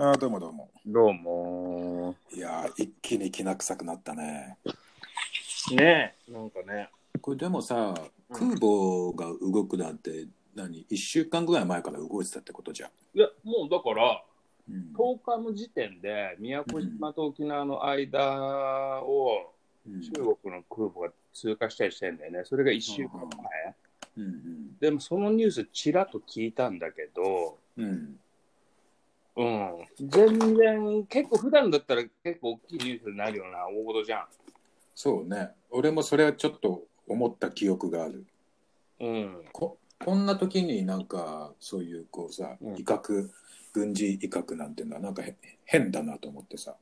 あーどうもどうも。どうも。いやー、一気にきな臭くなったね。ねえ、なんかね。これでもさ、うん空母が動くなんて、何、1週間ぐらい前から動いてたってことじゃん。いや、もうだから、うん10日の時点で、宮古島と沖縄の間をうん中国の空母が通過したりしてんだよね。それが1週間前。うんでもそのニュースちらっと聞いたんだけど、うんうんうん。全然、結構普段だったら結構大きいニュースになるような大事じゃん。そうね。俺もそれはちょっと思った記憶がある。うん。ここんな時になんかそういうこうさ、うん威嚇軍事威嚇なんていうのはなんかへ変だなと思ってさ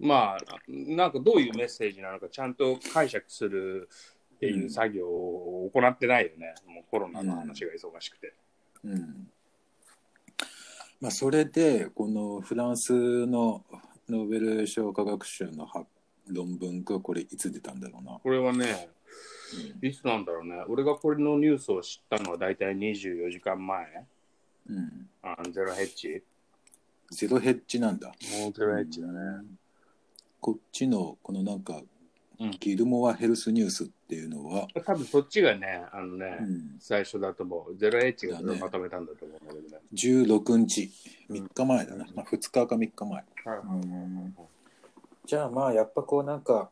まあ、なんかどういうメッセージなのかちゃんと解釈するっていう作業を行ってないよね。もうコロナの話が忙しくて。うんまあそれでこのフランスのノーベル賞科学賞の発論文がこれいつ出たんだろうな、これはね、いつなんだろうね。俺がこれのニュースを知ったのは大体24時間前。うん、あゼロヘッジ。ゼロヘッジなんだもうゼロヘッジだね。こっちのこのなんか、うんギルモアヘルスニュースっていうのは、多分そっちがね、あのね、うん、最初だと思う。ゼロヘッジがまとめたんだと思うんだけどね。16日3日前だな、まあ、2日か3日前。はい。じゃあまあやっぱこうなんか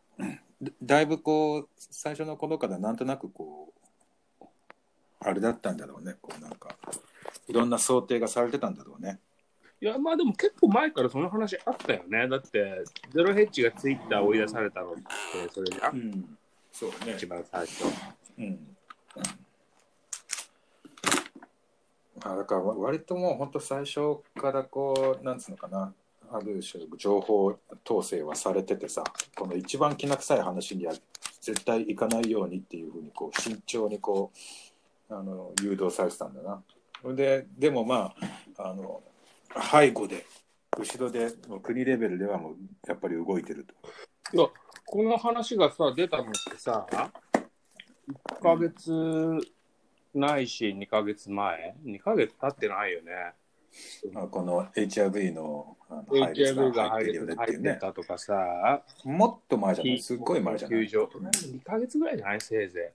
だだいぶこう最初の頃からなんとなくこうあれだったんだろうね。こうなんかいろんな想定がされてたんだろうねいや、まあでも結構前からその話あったよね。だって、ゼロヘッジがツイッター追い出されたのって、それじゃん。んそうね一番最初。うんあだからわ割ともう本当最初からこうなんつうのかなある種情報統制はされててさこの一番きな臭い話には絶対行かないようにっていうふうにこう慎重にこうあの誘導されてたんだな。ででもまああの背後で後ろでもう国レベルではもうやっぱり動いてると。いや、この話がさ、出たのってさ、1ヶ月ないし、2ヶ月前 ?2 ヶ月経ってないよね。まあ、この HIV のあの配列 HIV が入が入ってるよねっていうね。とかさ、もっと前じゃない？すっごい前じゃない？球場。2ヶ月ぐらいじゃない？せいぜ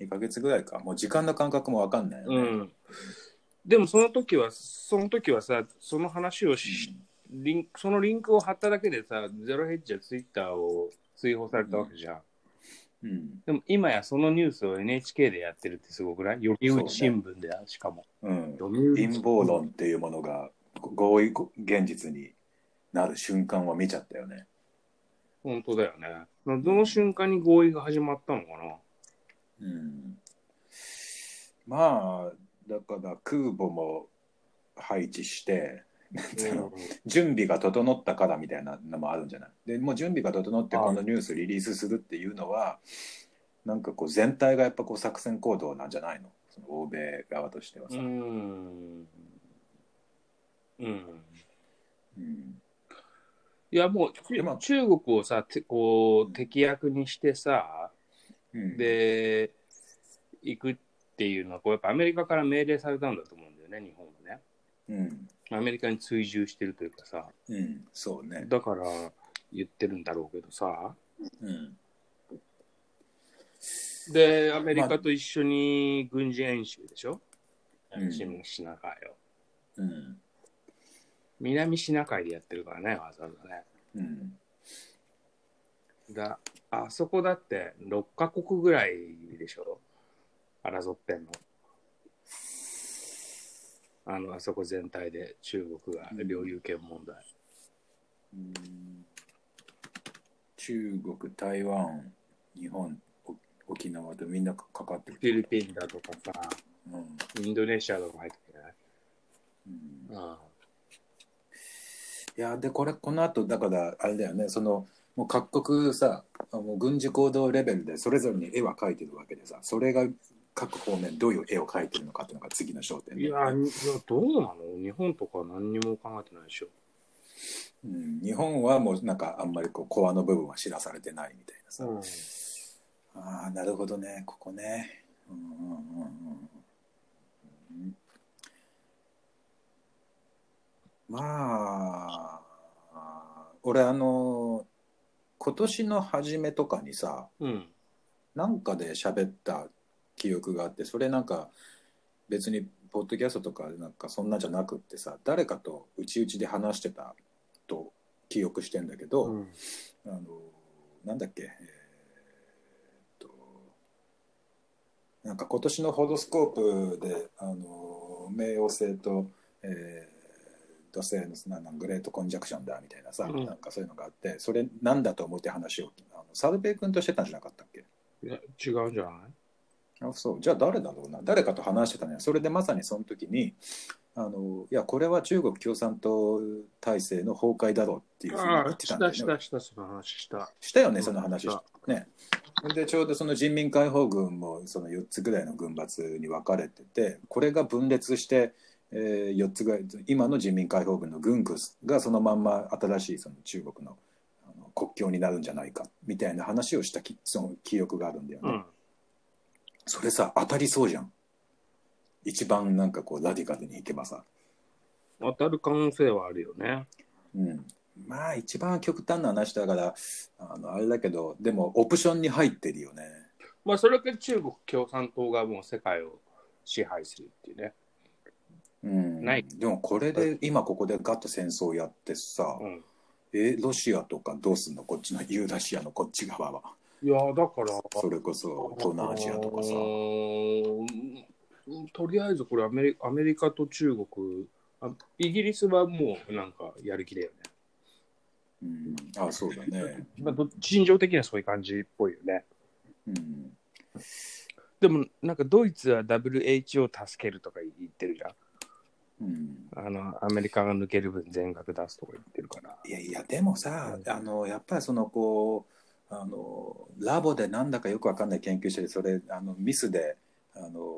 ?2 ヶ月ぐらいか。もう時間の感覚もわかんないよい。ね。うん。でもその時は、その時はさ、その話をし、リンクそのリンクを貼っただけでさ、ゼロヘッジはツイッターを追放されたわけじゃん。うん。でも今やそのニュースを NHK でやってるってすごくない？読売新聞で、しかも。うん。陰謀論っていうものが合意現実になる瞬間を見ちゃったよね。本当だよね。どの瞬間に合意が始まったのかな？うん。まあ、だから空母も配置して、準備が整ったからみたいなのもあるんじゃない？でもう準備が整ってあこのニュースリリースするっていうのはなんかこう全体がやっぱこう作戦行動なんじゃないの？その欧米側としてはさ、うん。うん。うん。いやもう、でも中国をさ、てこう、敵役にしてさ、うん。で、行くっていうのは、こうやっぱアメリカから命令されたんだと思うんだよね、日本はね。うん。アメリカに追従してるというかさ、うん。そうね。だから言ってるんだろうけどさ、うん。で、アメリカと一緒に軍事演習でしょ、うん南シナ海を。うん。南シナ海でやってるからね、わざわざね。うん。だあそこだって6カ国ぐらいでしょ？争ってんの？あの、あそこ全体で中国が領有権問題。うん。中国台湾日本お沖縄とみんなかかってる。フィリピンだとかさ、うん。インドネシアとか入ってきてない？うん。あ。いやでこれこの後だからあれだよね。そのもう各国さもう軍事行動レベルでそれぞれに絵は描いてるわけでさそれが各方面どういう絵を描いてるのかっていうのが次の焦点いや、いやどうなの？日本とか何にも考えてないでしょ。うん、日本はもうなんかあんまりこうコアの部分は知らされてないみたいなさ、うん。ああなるほどねここね。うんうんうん、うん、まあ、俺あの、今年の初めとかにさ、うん。なんかで喋った記憶があって、それなんか別にポッドキャストとかなんかそんなんじゃなくってさ、誰かとうちうちで話してたと記憶してんだけど、うん。あの、なんだっけ、えーっと、なんか今年のホロスコープで、あの、冥王星と、えー土星のななんグレートコンジャクションだみたいなさ、うん。なんかそういうのがあって、それなんだと思って話を、あのサルベイ君としてたんじゃなかったっけ？いや、違うんじゃない？あそうじゃあ誰だろうな誰かと話してたねそれでまさにその時にあのいやこれは中国共産党体制の崩壊だろうっていうふうに言ってたしんだよねたしたした、その話した。したよねうんその話ねでちょうどその人民解放軍もその4つぐらいの軍閥に分かれててこれが分裂して、えー、4つぐらい今の人民解放軍の軍区がそのまんま新しいその中国のあの国境になるんじゃないかみたいな話をしたきその記憶があるんだよね。うん。それさ当たりそうじゃん。一番なんかこうラディカルにいけばさ。当たる可能性はあるよね。うん。まあ一番極端な話だからあのあれだけどでもオプションに入ってるよね。まあ、それが中国共産党がもう世界を支配するっていうね。うん。ない。でもこれで今ここでガッと戦争をやってさ、うん。えロシアとかどうすんの？こっちのユーラシアのこっち側はいや、だから、それこそ東南アジアとかさあのーとりあえずこれアメリアメリカと中国あ、イギリスはもうなんかやる気だよね。うんあそうだね まあ、ど心情的にはそういう感じっぽいよね。うんでもなんかドイツは WHO を助けるとか言ってるじゃん。うんあのアメリカが抜ける分全額出すとか言ってるから。いやいやでもさあのやっぱりそのこうあのラボでなんだかよくわかんない研究してそれあのミスであの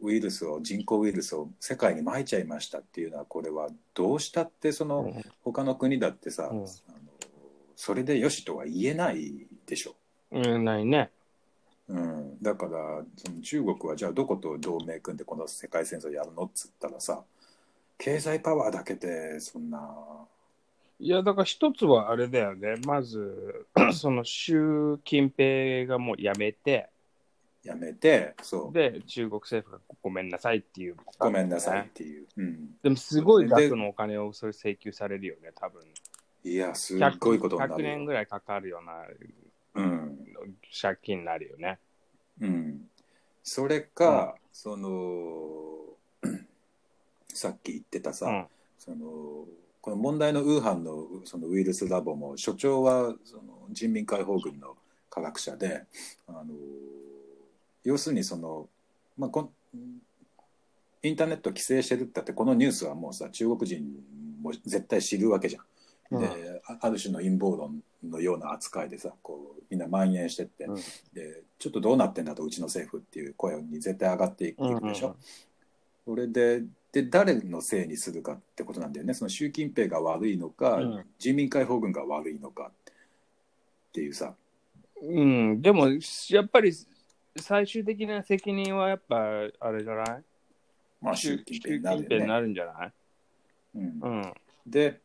ウイルスを人工ウイルスを世界に撒いちゃいましたっていうのはこれはどうしたってその他の国だってさ、うんあのそれでよしとは言えないでしょ。うん、ないね。うん、だからその中国はじゃあどこと同盟組んでこの世界戦争やるのっつったらさ経済パワーだけでそんないや、だから一つはあれだよね。まず、その習近平がもうやめて、やめてそうで、中国政府がごめんなさいっていう。ごめんなさいっ。ていう、うん、でもすごい額のお金をそれ請求されるよね、多分。いやすっ 100, ごいことにな100るよ、年ぐらいかかるようなうん借金になるよね。うん、それか、その さっき言ってたさ、うん。そのこの問題のウーハンのそのウイルスラボも所長はその人民解放軍の科学者であの要するにその、まあ、こんインターネット規制してるってってこのニュースはもうさ中国人も絶対知るわけじゃん。であある種の陰謀論のような扱いでさこうみんな蔓延してって、うんでちょっとどうなってんだとうちの政府っていう声に絶対上がっていくでしょ。それでで誰のせいにするかってことなんだよね。その習近平が悪いのか、うん。人民解放軍が悪いのかっていうさ。うん、でも、やっぱり最終的な責任はやっぱ、あれじゃない？まあ習習近近平になるよね。平になるんじゃない？うん。うん。で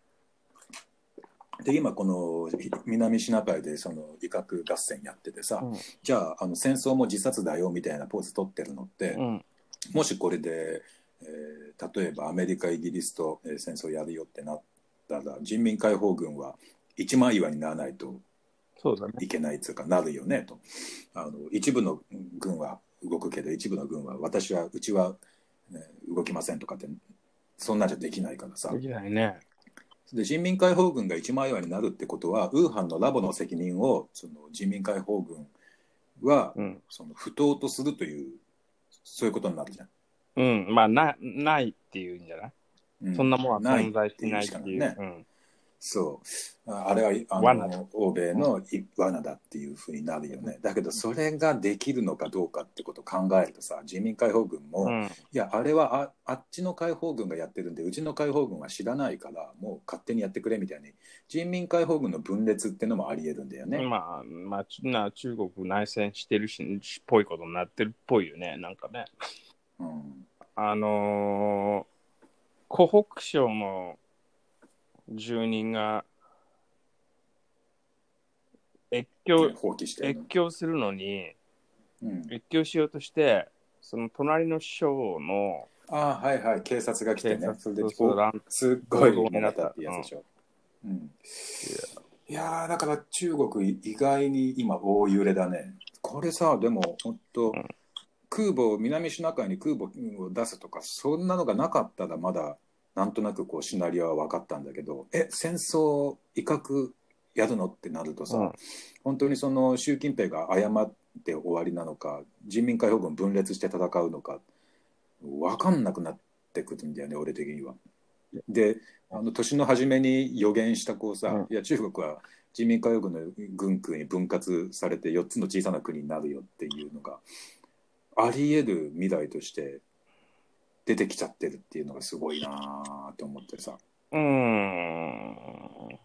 で今この南シナ海でその威嚇合戦やっててさ、うん。じゃああの戦争も自殺だよみたいなポーズ取ってるのって、うん。もしこれで、えー例えばアメリカイギリスと、えー戦争やるよってなったら人民解放軍は一枚岩にならないとそうだね。いけないっていうかなるよねとあの一部の軍は動くけど一部の軍は私はうちは、ね動きませんとかってそんなんじゃできないからさできないね。で人民解放軍が一枚岩になるってことはウーハンのラボの責任をその人民解放軍はうん。その不当とするというそういうことになるじゃん。うん。まあ、な、ないっていうんじゃない、うそんなもんは存在しないっていう。ないいうしかうん。そうああれはあの欧米のい罠だっていうふうになるよねだけどそれができるのかどうかってことを考えるとさ人民解放軍も、いうん。やあれはああっちの解放軍がやってるんでうちの解放軍は知らないからもう勝手にやってくれみたいに人民解放軍の分裂っていうのもありえるんだよね。まあ、まあ、中国内戦してるし、っぽいことになってるっぽいよね、なんかね。うん。あのー湖北省の住人が越境、越境するのに、うん、越境しようとして、その隣の省のああはいはい。警察が来てね。それですっごい揉めたってやつでしょ、うん、いや。ーだから中国意外に今大揺れだね。これさでも本当、ん空空母南シナ海に空母を出すとかそんなのがなかったらまだなんとなくこうシナリオは分かったんだけどえ戦争威嚇やるのってなるとさ、うん本当にその習近平が誤って終わりなのか人民解放軍分裂して戦うのか分かんなくなってくるんだよね俺的には。であの年の初めに予言したこうさ、うんいや中国は人民解放軍の軍区に分割されて4つの小さな国になるよっていうのがあり得る未来として出てきちゃってるっていうのがすごいなと思ってさ。うーん。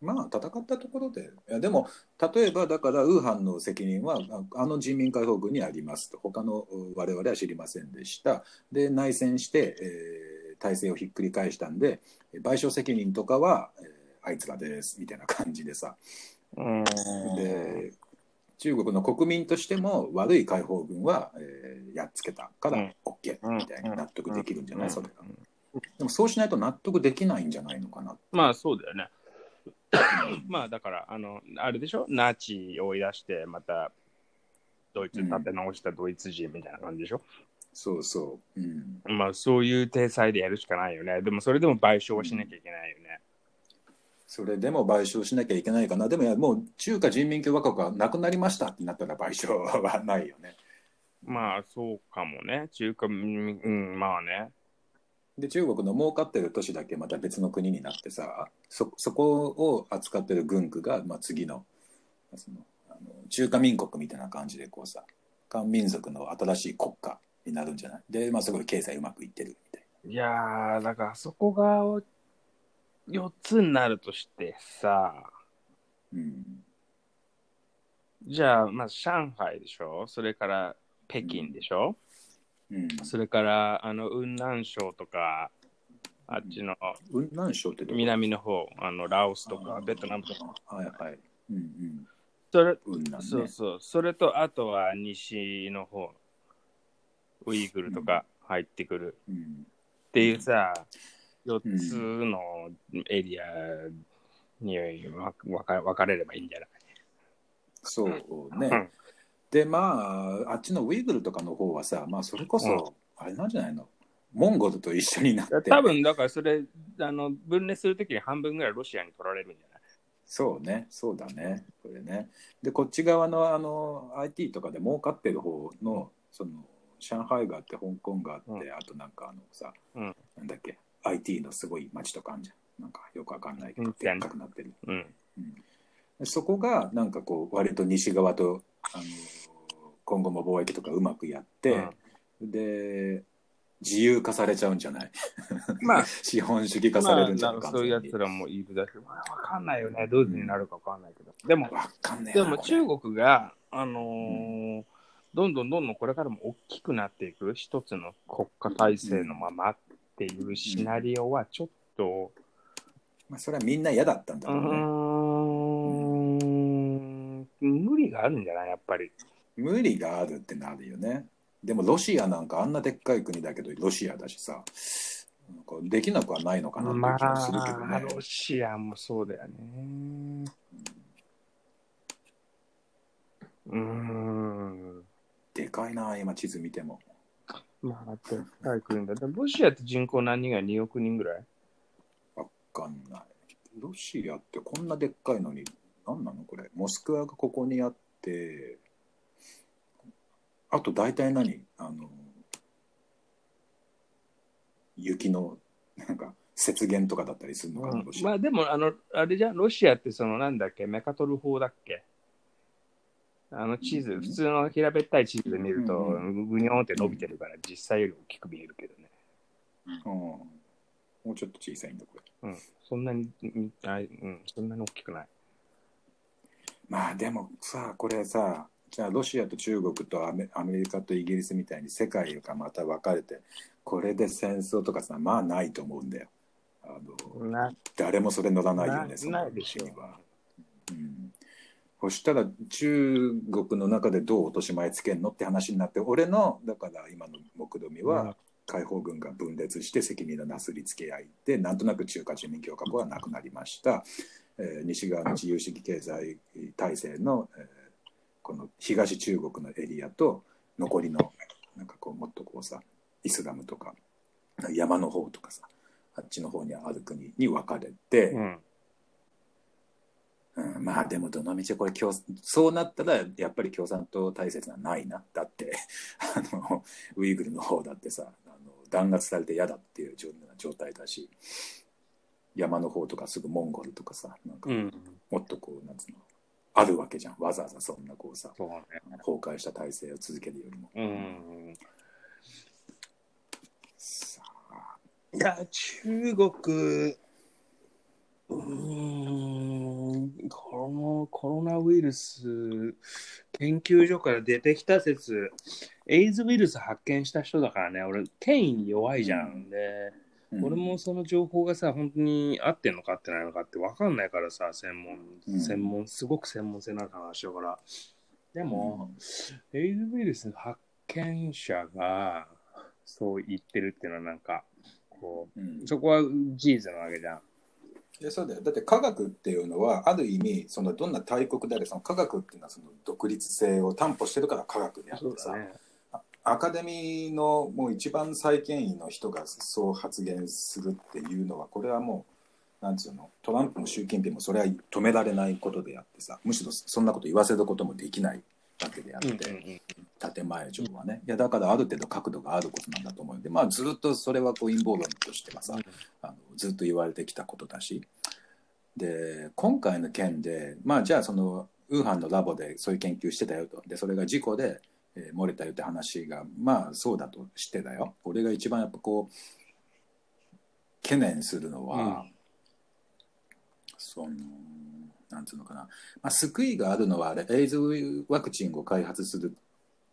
まあ戦ったところでいやでも例えばだからウーハンの責任はああの人民解放軍にありますと他のう我々は知りませんでしたで内戦して、えー体制をひっくり返したんで賠償責任とかは、えーあいつらですみたいな感じでさうーん。で中国の国民としても悪い解放軍は、えーやっつけたからうん。OK みたいに納得できるんじゃない、うん。それが。でもそうしないと納得できないんじゃないのかな。まあそうだよね。まあだから、あの、あれでしょ？ナチを追い出して、また、ドイツ立て直したドイツ人みたいな感じでしょ、そうそう、うん、まあそういう体裁でやるしかないよね。でもそれでも賠償はしなきゃいけないよね。それでも賠償しなきゃいけないかな。でももう中華人民共和国がなくなりましたってなったら賠償はないよね。まあそうかもね。中華、うん、うんまあね。で中国の儲かってる都市だけまた別の国になってさそそこを扱ってる軍区が、まあ、次のそのあの中華民国みたいな感じでこうさ漢民族の新しい国家になるんじゃない？で、まあ、すごい経済うまくいってるみたいいやー、だからそこが4つになるとしてさ、な。うんじゃあ、まず上海でしょ？それから北京でしょ、うん、それから、あの、雲南省とか、あっちの雲南省ってどこ？南の方、あの、ラオスとかあーベトナムとか。はいはい。うんうん。それ、雲南ね。そうそう。それと、あとは西の方、ウイグルとか入ってくるうんっていうさ、4つのエリアに分分か分かれればいいんじゃない？そうね。うん。でまああっちのウイグルとかの方はさまあそれこうん。そあれなんじゃないの？モンゴルと一緒になって。多分だからそれあの分裂するときに半分ぐらいロシアに取られるんじゃない？そうね。そうだね。これね。でこっち側のあの IT とかで儲かってる方のその上海があって香港があって、うん。あとなんかあのさ、うん。なんだっけ？IT のすごい街とかあるじゃん。なんかよくわかんないけうん。どでっかくなってる。うん。でそこがなんかこう割と西側とあの今後も貿易とかうまくやって、で自由化されちゃうんじゃない？まあ、資本主義化さまあ、れるんじゃない？なんかそういうやつらもいるだけど、まあ、わかんないよね。どういうふうになるかわかんないけど。でも、わかんでなこれ。も中国が、あのーどんどんどんどんこれからも大きくなっていく一つの国家体制のまま。っていうシナリオはちょっと、まあ、それはみんな嫌だったんだうろうね、ーん、無理があるんじゃない？やっぱり。無理があるってなるよね。でもロシアなんかあんなでっかい国だけどロシアだしさなんかできなくはないのかなって気もするけどね、まあ、ロシアもそうだよね。うーん。でかいな今地図見てもまあ、でっかい国だ。でもロシアって人口何人が2億人ぐらい？わかんない。ロシアってこんなでっかいのに何なのこれ？モスクワがここにあってあと大体何？あの雪のなんか雪原とかだったりするのかな、ロシア。まあでも、あの、あれじゃん、ロシアってそのなんだっけ、メカトル法だっけ？あの地図、うん普通の平べったい地図で見ると、うんぐにょーんって伸びてるから、実際より大きく見えるけどね。うん、もうちょっと小さいんだこれ。うん。そんなに、うんあうん、そんなに大きくない。まあでもさこれさじゃあロシアと中国とアメアメリカとイギリスみたいに世界がまた分かれてこれで戦争とかさまあないと思うんだよ。あのな誰もそれ乗らないよねなそのないでしょ道には、うん、そしたら中国の中でどう落とし前つけんのって話になって俺のだから今の目論見は、うん解放軍が分裂して責任のなすりつけ合いでなんとなく中華人民共和国はなくなりました、えー西側の自由主義経済体制の、えーこの東中国のエリアと残りのなんかこうもっとこうさイスラムとか山の方とかさあっちの方にある国に分かれて、うん。うん、まあでもどのみちこれ共そうなったらやっぱり共産党体制はないなだって あのウイグルの方だってさあの弾圧されて嫌だっていう状状態だし山の方とかすぐモンゴルとかさなんかうん。もっとこうなんつうのあるわけじゃんわざわざそんなこうさね。崩壊した体制を続けるよりも。うん。さあいや、中国、うーん、このコロナウイルス研究所から出てきた説、エイズウイルス発見した人だからね、俺、権威に弱いじゃん。で、うん俺もその情報がさ、本当に合ってんのか合ってないのかって分かんないからさ、専門、うん専門、すごく専門性のある話だから。でも、エイズウイルス発見者がそう言ってるっていうのはなんか、こうんう、そこは事実なわけじゃん。いやそうだよ。だって科学っていうのはある意味そのどんな大国であれその科学っていうのはその独立性を担保してるから科学であってさ、ね。アカデミーのもう一番最権威の人がそう発言するっていうのはこれはもうなんつうのトランプも習近平もそれは止められないことであってさむしろそんなこと言わせることもできないわけであって、建前上はね。いやだからある程度角度があることなんだと思うんでまあずっとそれはこう陰謀論としてはさ、あのずっと言われてきたことだし。で今回の件でまあじゃあそのウーハンのラボでそういう研究してたよと。でそれが事故で、えー漏れたよって話がまあそうだとしてだよ。俺が一番やっぱこう懸念するのは、うん。そのなんつうのかな、まあ、救いがあるのはあれエイズワクチンを開発する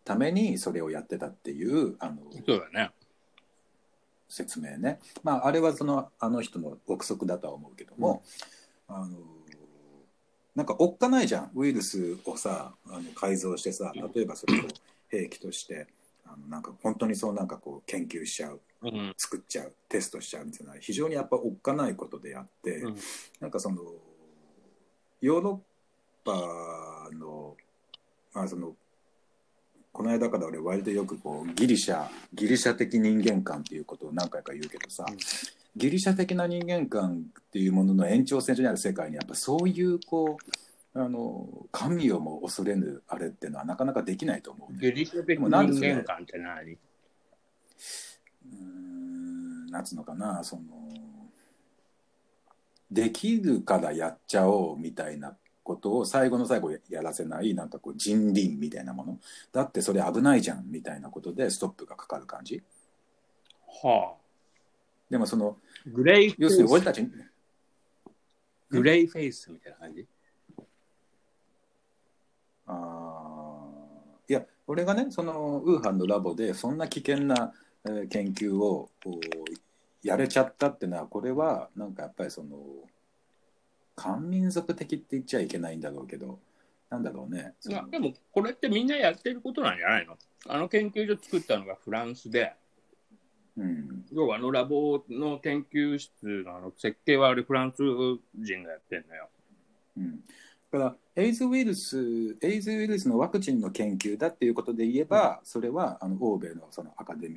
ためにそれをやってたっていうあのそうだね。説明ね、まあ、あれはそのあの人の憶測だとは思うけども、あのなんかおっかないじゃん。ウイルスをさあの改造してさ例えばそれを兵器としてあのなんか本当にそうなんかこう研究しちゃううん。作っちゃうテストしちゃうみたいな非常にやっぱおっかないことであって、うん。なんかそのヨーロッパのまあそのこの間から俺割とよくこうギリシャギリシャ的人間観っていうことを何回か言うけどさ、うんギリシャ的な人間観っていうものの延長線上にある世界にやっぱそういうこうあの神をも恐れぬあれっていうのはなかなかできないと思うね。ギリシャ的人間観って何？うーんなんつうのかなそのできるからやっちゃおうみたいなことを最後の最後やらせないなんかこう人倫みたいなもの。だってそれ危ないじゃんみたいなことでストップがかかる感じ。はあ。でもそのグレイフ要するに俺たちグレイフェイスみたいな感じ？あー。いや俺がねそのウーハンのラボでそんな危険な、えー研究をやれちゃったってのはこれはなんかやっぱりその漢民族的って言っちゃいけないんだろうけどなんだろうねいやでもこれってみんなやってることなんじゃないの？あの研究所作ったのがフランスで、うん。要はあのラボの研究室のあの設計はあれフランス人がやってんのよ。うん、だからエイズウイルスエイズウイルスのワクチンの研究だっていうことで言えば、それはあの欧米のそのアカデミ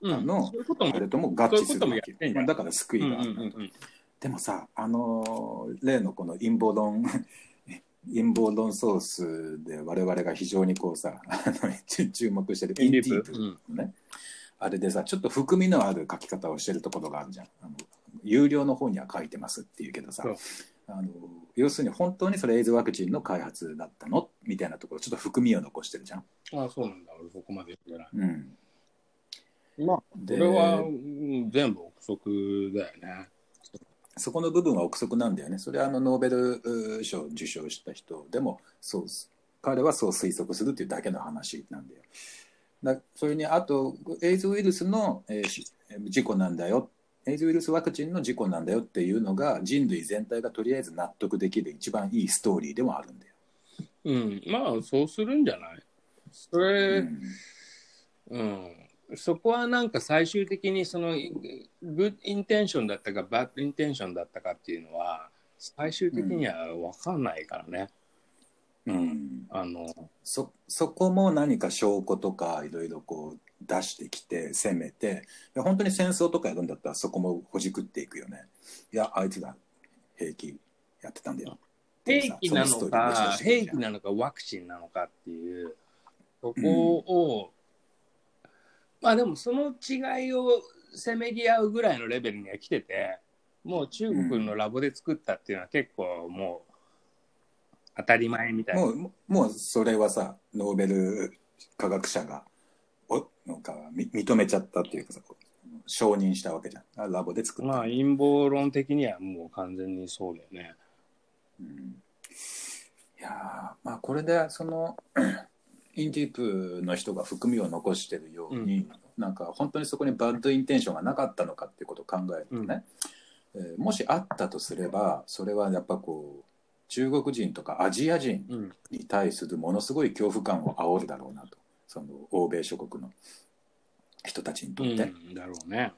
うん、あのあれとも合致するわけ。やってんじゃん。まあだから救いがある、んうんうんでもさあのー例のこの陰謀論 陰謀論ソースで我々が非常にこうさあの注注目してるインディープ。うんあれでさちょっと含みのある書き方をしてるところがあるじゃん。あの有料の方には書いてますっていうけどさあの要するに本当にそれエイズワクチンの開発だったのみたいなところちょっと含みを残してるじゃん。ああ、そうなんだ。俺そこまで言ってない。うん、まあ、こでれは、うん全部憶測だよね。そこの部分は憶測なんだよね。それはあのノーベルう賞を受賞した人でもそう彼はそう推測するっていうだけの話なんだよ。だそれにあとエイズウイルスの、えーし事故なんだよエイズウイルスワクチンの事故なんだよっていうのが人類全体がとりあえず納得できる一番いいストーリーでもあるんだよ。うん。まあ、そうするんじゃない？それ、うんうん。そこはなんか最終的にその good intention だったか bad intention だったかっていうのは最終的には分かんないからね。うんあの、そそこも何か証拠とかいろいろこう出してきて攻めて本当に戦争とかやるんだったらそこもほじくっていくよね。いやあいつら兵器やってたんだよ。兵器なのか兵器なのかワクチンなのかっていう、そこを、まあでもその違いをせめぎ合うぐらいのレベルには来てて、もう中国のラボで作ったっていうのは結構もう当たり前みたいな。もうもうそれはさノーベル科学者が認めちゃったっていうかさ承認したわけじゃん。あラボで作った、まあ陰謀論的にはもう完全にそうだよね。うん。いやーまあこれでその インディープの人が含みを残してるように、なんか本当にそこにバッドインテンションがなかったのかっていうことを考えるとね、えーもしあったとすればそれはやっぱこう中国人とかアジア人うん。に対するものすごい恐怖感を煽るだろうなとその欧米諸国の人たちにとって、うん、だろうね。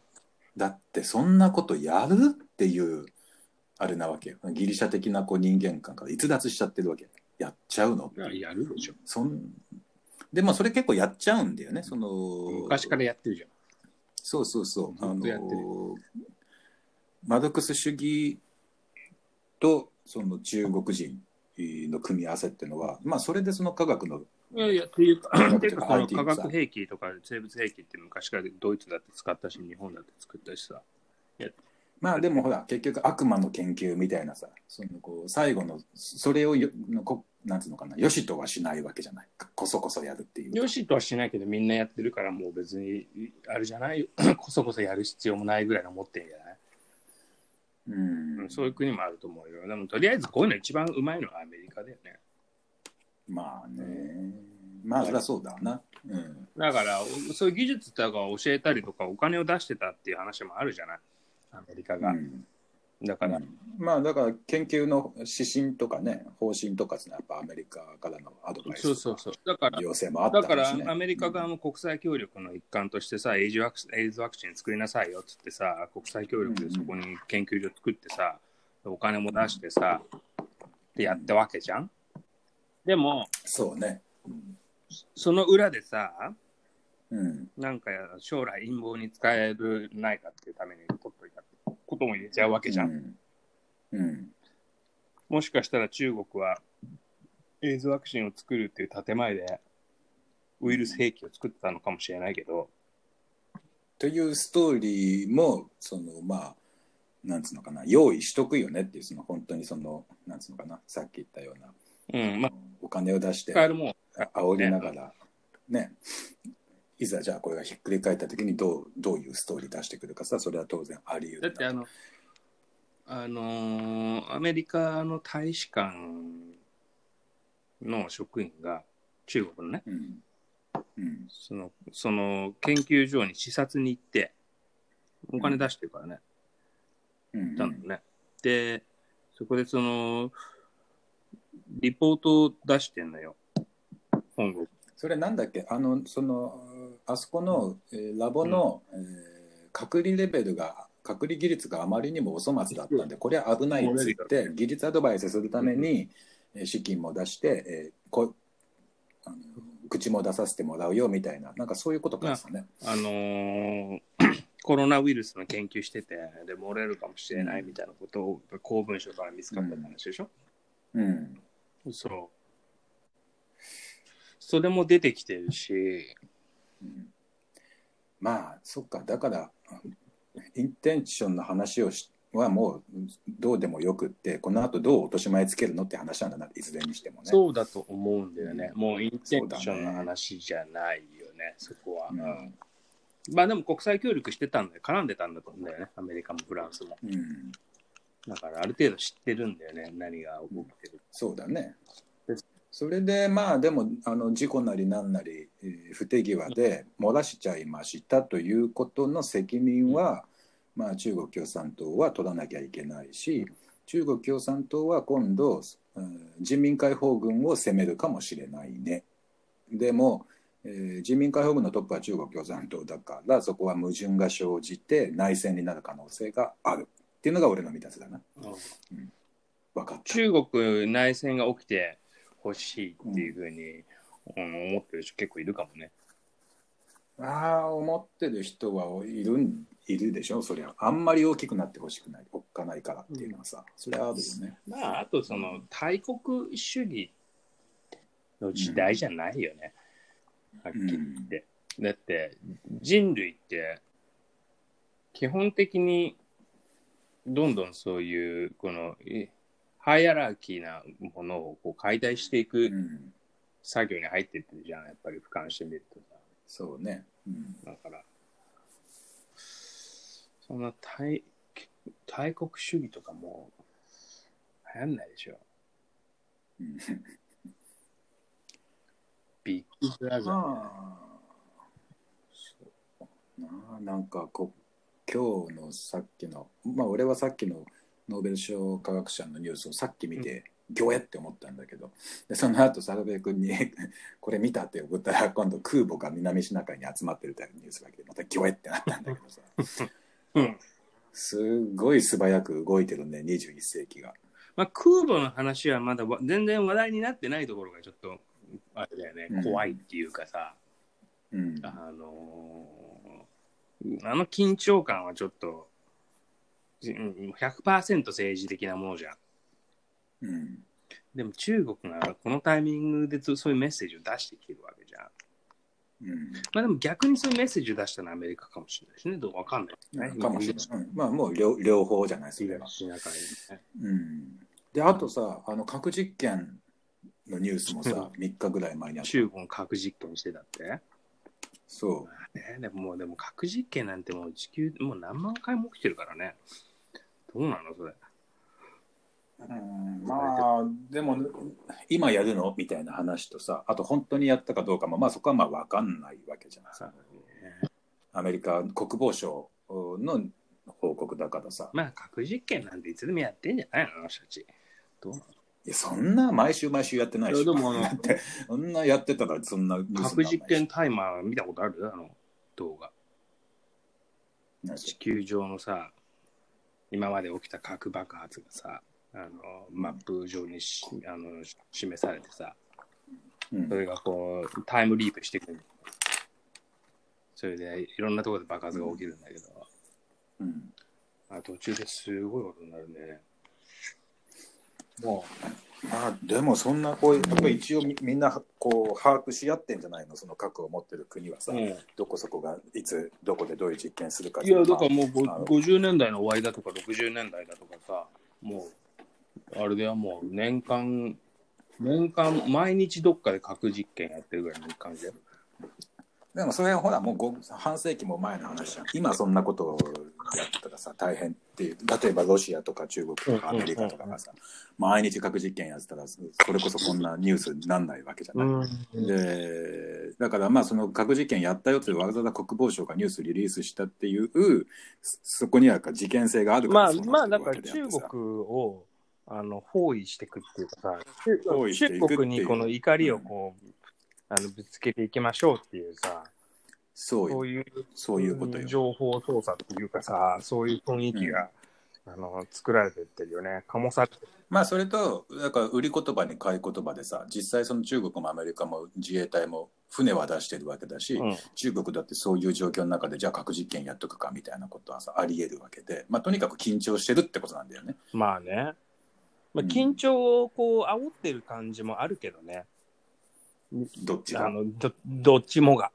だってそんなことやるっていうあれなわけよ。ギリシャ的なこう人間観から逸脱しちゃってるわけ。やっちゃうのいややるでしょ。そんでもそれ結構やっちゃうんだよね。その昔からやってるじゃん。そうそうそう。あのマルクス主義とその中国人の組み合わせっていうのはまあそれでその科学のいやいや、っていうか、科学ていうかこの IT 化学兵器とか生物兵器って昔からドイツだって使ったし、日本だって作ったしさ。まあでもほら結局悪魔の研究みたいなさそのこう最後のそれをよのこなんつうのかなよしとはしないわけじゃないこそこそやるっていうよしとはしないけど、みんなやってるから、もう別に、あれじゃないよ。こそこそやる必要もないぐらいの持ってんじゃない、うんうんそういう国もあると思うよ。でも、とりあえずこういうの一番うまいのはアメリカだよね。まあね。まあそりゃそうだな。うん。だから、そういう技術とかを教えたりとか、お金を出してたっていう話もあるじゃない？アメリカが。うん。だから、まあだから研究の指針とかね方針とかってのはやっぱアメリカからのアドバイスそうそうそう。だから、要請もあっただからアメリカ側も国際協力の一環としてさ、エイズワクエイズワクチン作りなさいよっつってさ、国際協力でそこに研究所作ってさ、お金も出してさ、ってやったわけじゃん。でも、そうね。その裏でさ、うん。なんか将来陰謀に使えるないかっていうために取っといたことも言えちゃうわけじゃん。うん、うん。もしかしたら中国はエイズワクチンを作るっていう建前でウイルス兵器を作ってたのかもしれないけど、というストーリーもそのまあなんつうのかな用意しとくよねっていうその本当にそのなんつうのかなさっき言ったようなうん、まあ、お金を出して。煽りながらね。いざじゃあこれがひっくり返った時にどうどういうストーリー出してくるかさそれは当然あり得るだってあの、あのーアメリカの大使館の職員が中国のね、うん。うん。その、その研究所に視察に行って、お金出してるからね、うん。行ったのね。で、そこでその、リポートを出してんのよ。本国。それなんだっけ？あのそのあそこの、えーラボの、えー隔離レベルが隔離技術があまりにもお粗末だったんで、これは危ないっつって技術アドバイスするために、えー資金も出して、えーこあの口も出させてもらうよみたいななんかそういうことかですね。あのー コロナウイルスの研究してて、で、漏れるかもしれないみたいなことを公文書から見つかった話でしょ、うんそう。それも出てきてるし、うんまあそっかだからインテンションの話をしはもうどうでもよくってこの後どう落とし前つけるのって話なんだないずれにしてもね。そうだと思うんだよね。もうインテンションの話じゃないよね、そこは。うんまあでも国際協力してたんだよ。絡んでたんだと思うんだよね。アメリカもフランスも。うん、だからある程度知ってるんだよね。何が起きてる。そうだね。それでまあでもあの事故なりなんなり、えー不手際で漏らしちゃいましたということの責任は、まあ、中国共産党は取らなきゃいけないし中国共産党は今度、うん人民解放軍を攻めるかもしれないね。でも、えー人民解放軍のトップは中国共産党だからそこは矛盾が生じて内戦になる可能性があるっていうのが俺の見立てだな。分かった。中国内戦が起きてほしいっていうふうに、うん思ってる人結構いるかもね。ああ思ってる人はいるんいるでしょ？そりゃあんまり大きくなってほしくないおっかないからっていうのはさ、それはあるよねまあ、あとその大国主義の時代じゃないよね。はっきり言って。だって人類って基本的にどんどんそういうこのえハイアラーキーなものをこう解体していうくん作業に入ってってるじゃん、やっぱり俯瞰してみるとさ。そうね、うん、だから、そんな大大国主義とかも流行んないでしょ。うんビッグブラザー。まあそうなあなんかこ今日のさっきのまあ俺はさっきのノーベル賞科学者のニュースをさっき見て、ギョエって思ったんだけどでその後サルベイ君に これ見たって送ったら今度空母が南シナ海に集まってるってニュースが来てまたギョエってなったんだけどさ。うん。すごい素早く動いてるね21世紀が。まあ、空母の話はまだわ全然話題になってないところがちょっと、あれだよね、うん。怖いっていうかさ、うん。あのーあの緊張感はちょっと、うん100%政治的なものじゃん。うんでも中国がこのタイミングでそそういうメッセージを出してきてるわけじゃん。うんまあでも逆にそういうメッセージを出したのはアメリカかもしれないしね。どうわかんない、かもしれない、うんまあもう両両方じゃないそれは。東シナ海にね。うん、であとさあの核実験のニュースもさ3日ぐらい前にあった中国核実験してたって？そね、でももうでも核実験なんてもう地球もう何万回も起きてるからね。どうなのそれ。う、うん、まあでも今やるの？みたいな話とさあと本当にやったかどうかもまあそこはまあ分かんないわけじゃないさアメリカ国防省の報告だからさまあ核実験なんていつでもやってんじゃないのあの人たち。どうなの？いやそんな毎週毎週やってないしいやでもあのだってそんなやってたらそんなニュースにならないし。核実験タイマー見たことある？あの動画。地球上のさ、今まで起きた核爆発がさ、あのマップ上にしあの示されてさ、れうん。それがこうタイムリープしてくる。それでいろんなところで爆発が起きるんだけど、うん。あ途中ですごいことになるね。もまあでもそんなこうやっぱり一応みみんなこう把握し合ってんじゃないの？その核を持ってる国はさ、う、うん。どこそこがいつどこでどういう実験するかいや、だからもうあの。ご50年代の終わりだとか60年代だとかさ、もう、あれではもう年間、年間、毎日どっかで核実験やってるぐらいの感じだよ。でもそれはほらもうご半世紀も前の話じゃん。今そんなことをやったらさ大変っていう。例えばロシアとか中国とかアメリカとかがさ毎日核実験やってたらそれこそこんなニュースになんないわけじゃない、でだからまあその核実験やったよってわざわざ国防省がニュースリリースしたっていうそそこには事件性があるかまあらそうまあ、だから中国をあの包囲していくっていうかさ、包囲していくっていう。中国にこの怒りをこう、あのぶつけていきましょうっていうさ、そうういうそういうことよ情報操作っていうかさ、そういう雰囲気が、あの作られてってるよね。醸されてまあそれとだから売り言葉に買い言葉でさ実際その中国もアメリカも自衛隊も船は出してるわけだし、うん中国だってそういう状況の中でじゃあ核実験やっとくかみたいなことはさあり得るわけで、まあ、とにかく緊張してるってことなんだよね。まあね。まあ、うん緊張をこう煽ってる感じもあるけどね。どっちがあのどどっちもが。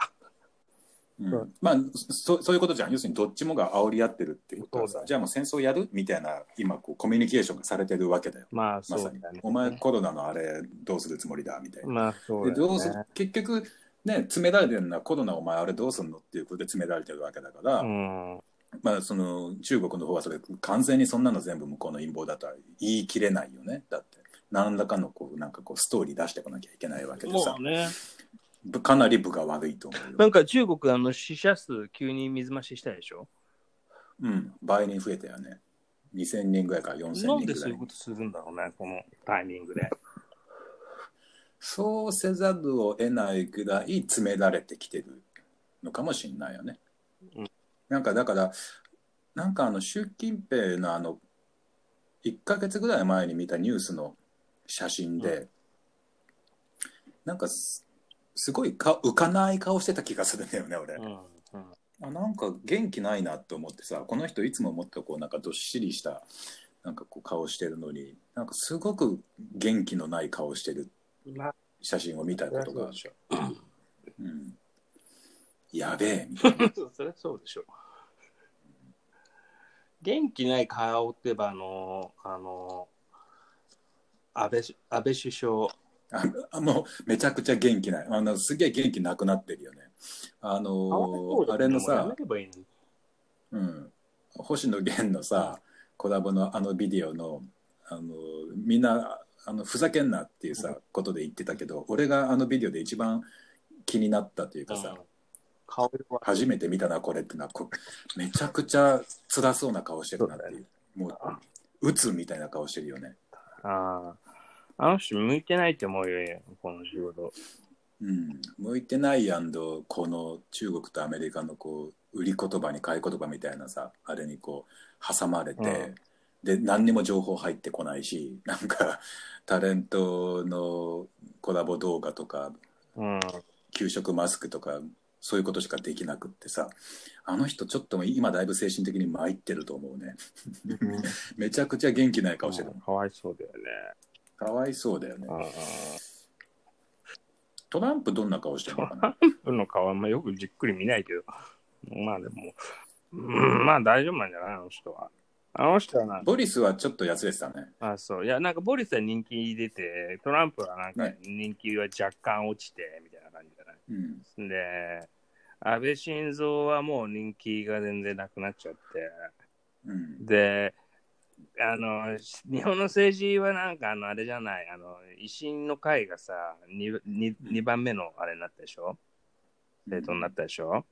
うん。まあそそういうことじゃん。要するにどっちもが煽り合ってるっていうことはそうだね。さじゃあもう戦争やる？みたいな今こうコミュニケーションがされてるわけだよ。まあまさに。そうだね。お前コロナのあれどうするつもりだ？みたいな。まあそうだでどうす。結局ね詰められてるのはコロナお前あれどうすんのっていうことで詰められてるわけだから、うん。まあその中国の方はそれ完全にそんなの全部向こうの陰謀だとは言い切れないよね。だって何らかのこなんかこうストーリー出してこなきゃいけないわけでさね。ぶかなり部が悪いと思うよなんか中国、あの、死者数急に水増ししたでしょ？うん、倍に増えたよね。2000人ぐらいから4000なん人ぐらいでそういう。ことするんだろうね、このタイミングで。そうせざるを得ないぐらい詰められてきてるのかもしれないよね。うんなんかだから、なんかあの習近平のあの、1ヶ月ぐらい前に見たニュースの写真で、なんかすすごいか浮かない顔してた気がするんだよね、俺。うん。うんあなんか元気ないなと思ってさこの人いつももっとこうなんかどっしりしたなんかこう顔してるのになんかすごく元気のない顔してるまあ、写真を見たことが。うん、やべえみたいな そりゃそうでしょ。元気ない顔って言えば、あの、あの、安倍し安倍首相、ああもうめちゃくちゃ元気ない。あのすげえ元気なくなってるよね。あのあれのさうん、星野源のさコラボのあのビデオのあのみんなあのふざけんなっていうさ、うん。ことで言ってたけど俺があのビデオで一番気になったというかさ、うん。初めて見たなこれってのはこめちゃくちゃ辛そうな顔してるなっていう。もう鬱みたいな顔してるよね。ああ。あの人向いてないって思うよ、この仕事。うん向いてないやんどこの中国とアメリカのこう売り言葉に買い言葉みたいなさあれにこう挟まれて、うんで何にも情報入ってこないしなんかタレントのコラボ動画とかうん。給食マスクとかそういうことしかできなくってさあの人ちょっと今だいぶ精神的に参ってると思うね めちゃくちゃ元気ない顔してるかわいそうだよね。かわいそうだよね。トランプどんな顔してるのかな？トの顔はあんまよくじっくり見ないけど、まあでも、うん、まあ大丈夫なんじゃないあの人は。あの人はな、ボリスはちょっとやつでしたね。あ、そう。いや、なんかボリスは人気出て、トランプはなんかね人気は若干落ちて、みたいな感じじゃない。うん。で、安倍晋三はもう人気が全然なくなっちゃって、うん。で、あの、日本の政治はなんかあの、あれじゃない、あの、維新の会がさ、2, 2, 2番目のあれになったでしょ？政党になったでしょ？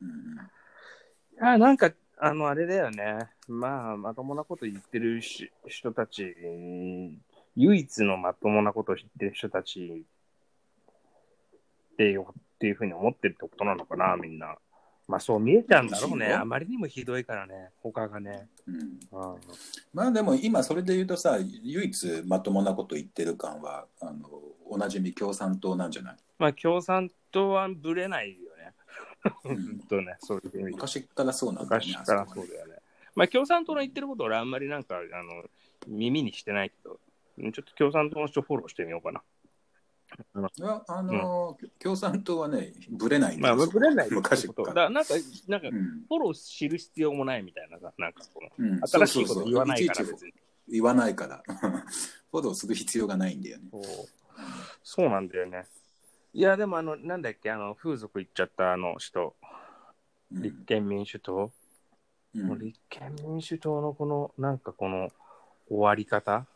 うんいや、なんか、あの、あれだよね。まあ、まともなこと言ってるし人たち、唯一のまともなことを言ってる人たちっていうっていうふうに思ってるってことなのかな、みんな。まあ、そう見えちゃうんだろうね。あまりにもひどいからね、他がね。うんうん、まあでも今それで言うとさ唯一まともなこと言ってる感はあのおなじみ共産党なんじゃない？まあ、共産党はぶれないよね。ね、そういう。昔からそうなんだよね昔からそうだよね。まあ、共産党の言ってること俺あんまりなんか、あの、耳にしてないけど、ちょっと共産党の人フォローしてみようかな。いやあの、共産党はねぶれないんだまあ、よぶれない昔こと。から。だからなんか、なんか、うん。フォロー知る必要もないみたいなさ、なんかこの、うん。新しいこと言わないからそうそうそう別に。言わないから。フォローする必要がないんだよね。そう。そうなんだよね。いや、でもあの、なんだっけ、あの、風俗行っちゃったあの人、うん。立憲民主党、うん。もう立憲民主党のこの、なんかこの、終わり方。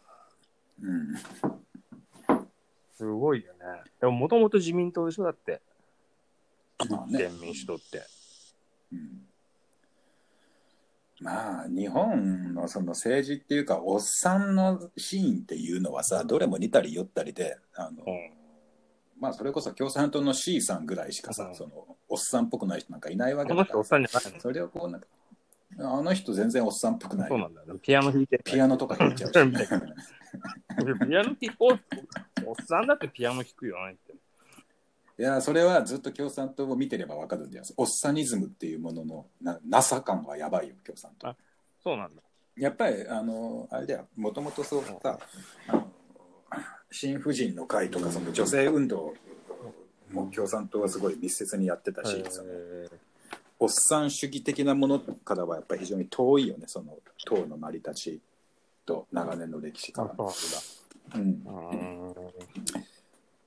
うんすごいよね。でも、もともと自民党でしょ？だって。まあね。立憲民主党って。うん。まあ日本のその政治っていうかおっさんのシーンっていうのはさどれも似たり寄ったりであの、うん。まあそれこそ共産党の C さんぐらいしかさ、うん。そのおっさんっぽくない人なんかいないわけこの人おっだからさんじゃないの？それをこうなんかあの人全然おっさんっぽくないそうなんだよね。ピアノ弾いて。ピアノとか弾いちゃうし ピアノ弾こう。おっさんだってピアノ弾くよねって。いやそれはずっと共産党を見てればわかるんだよおっさニズムっていうもののななさ感はやばいよ共産党あそうなんだ。やっぱりあのあれだよもともとそうさあの新婦人の会とかその女性運動も共産党はすごい密接にやってたし、そのへおっさん主義的なものからはやっぱり非常に遠いよねその党の成り立ちと長年の歴史から。そううん。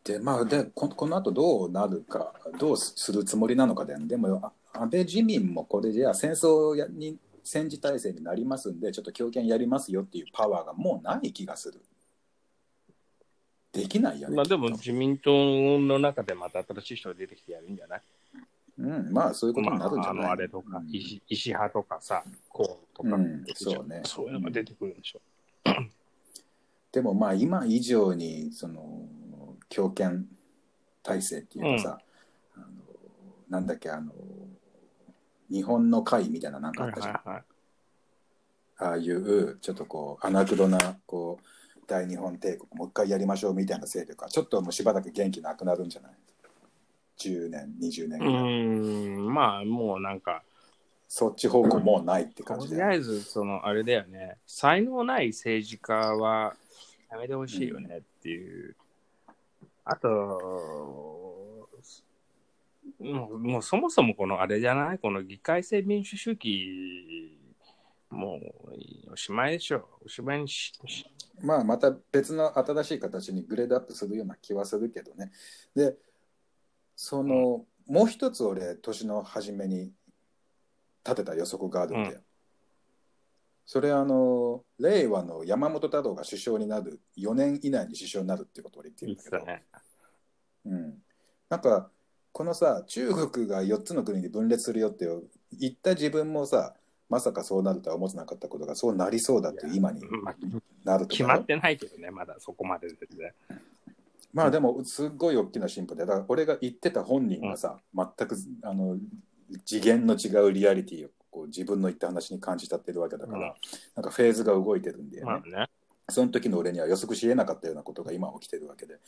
でまあでここの後どうなるかどうするつもりなのかででもあ安倍自民もこれじゃあ戦争やに戦時体制になりますんでちょっと強権やりますよっていうパワーがもうない気がする。できないよね。まあでも自民党の中でまた新しい人が出てきてやるんじゃない？うん、まあそういうことになるんじゃない、まあ、あのあれとか、うん。石石派とかさ、こうとか、うんそうね。そういうのが出てくるんでしょ。でもまあ今以上にその強権体制っていうかさ、あのなんだっけあの日本の会みたいななんかあはいったじゃん、はいはい。ああいうちょっとこうアナクドなこう大日本帝国もう一回やりましょうみたいな勢力はちょっともうしばらく元気なくなるんじゃない？10年20年うぐらい、ーん、まあもうなんか、そっち方向もうないって感とじでりあえず、そのあれだよね、才能ない政治家はやめてほしいよねっていう。あと、もうもうそもそもこのあれじゃない？この議会制民主主義、もうおしまいでしょ。おしまいにし、しまあまた別の新しい形にグレードアップするような気はするけどね。でその、もう一つ俺年の初めに立てた予測があるんだよ、うそれあの令和の山本太郎が首相になる4年以内に首相になるってことを俺言ってるんだけど、ね。うん、なんかこのさ中国が4つの国に分裂するよって言った自分もさまさかそうなるとは思ってなかったことがそうなりそうだって今にまあなるとか決まってないけどね、まだそこまで全然。まあでもすっごい大きな進歩でだから俺が言ってた本人がさ、全くあの次元の違うリアリティをこう自分の言った話に感じたってるわけだから、うんなんかフェーズが動いてるんだよね。その時の俺には予測しえなかったようなことが今起きてるわけで。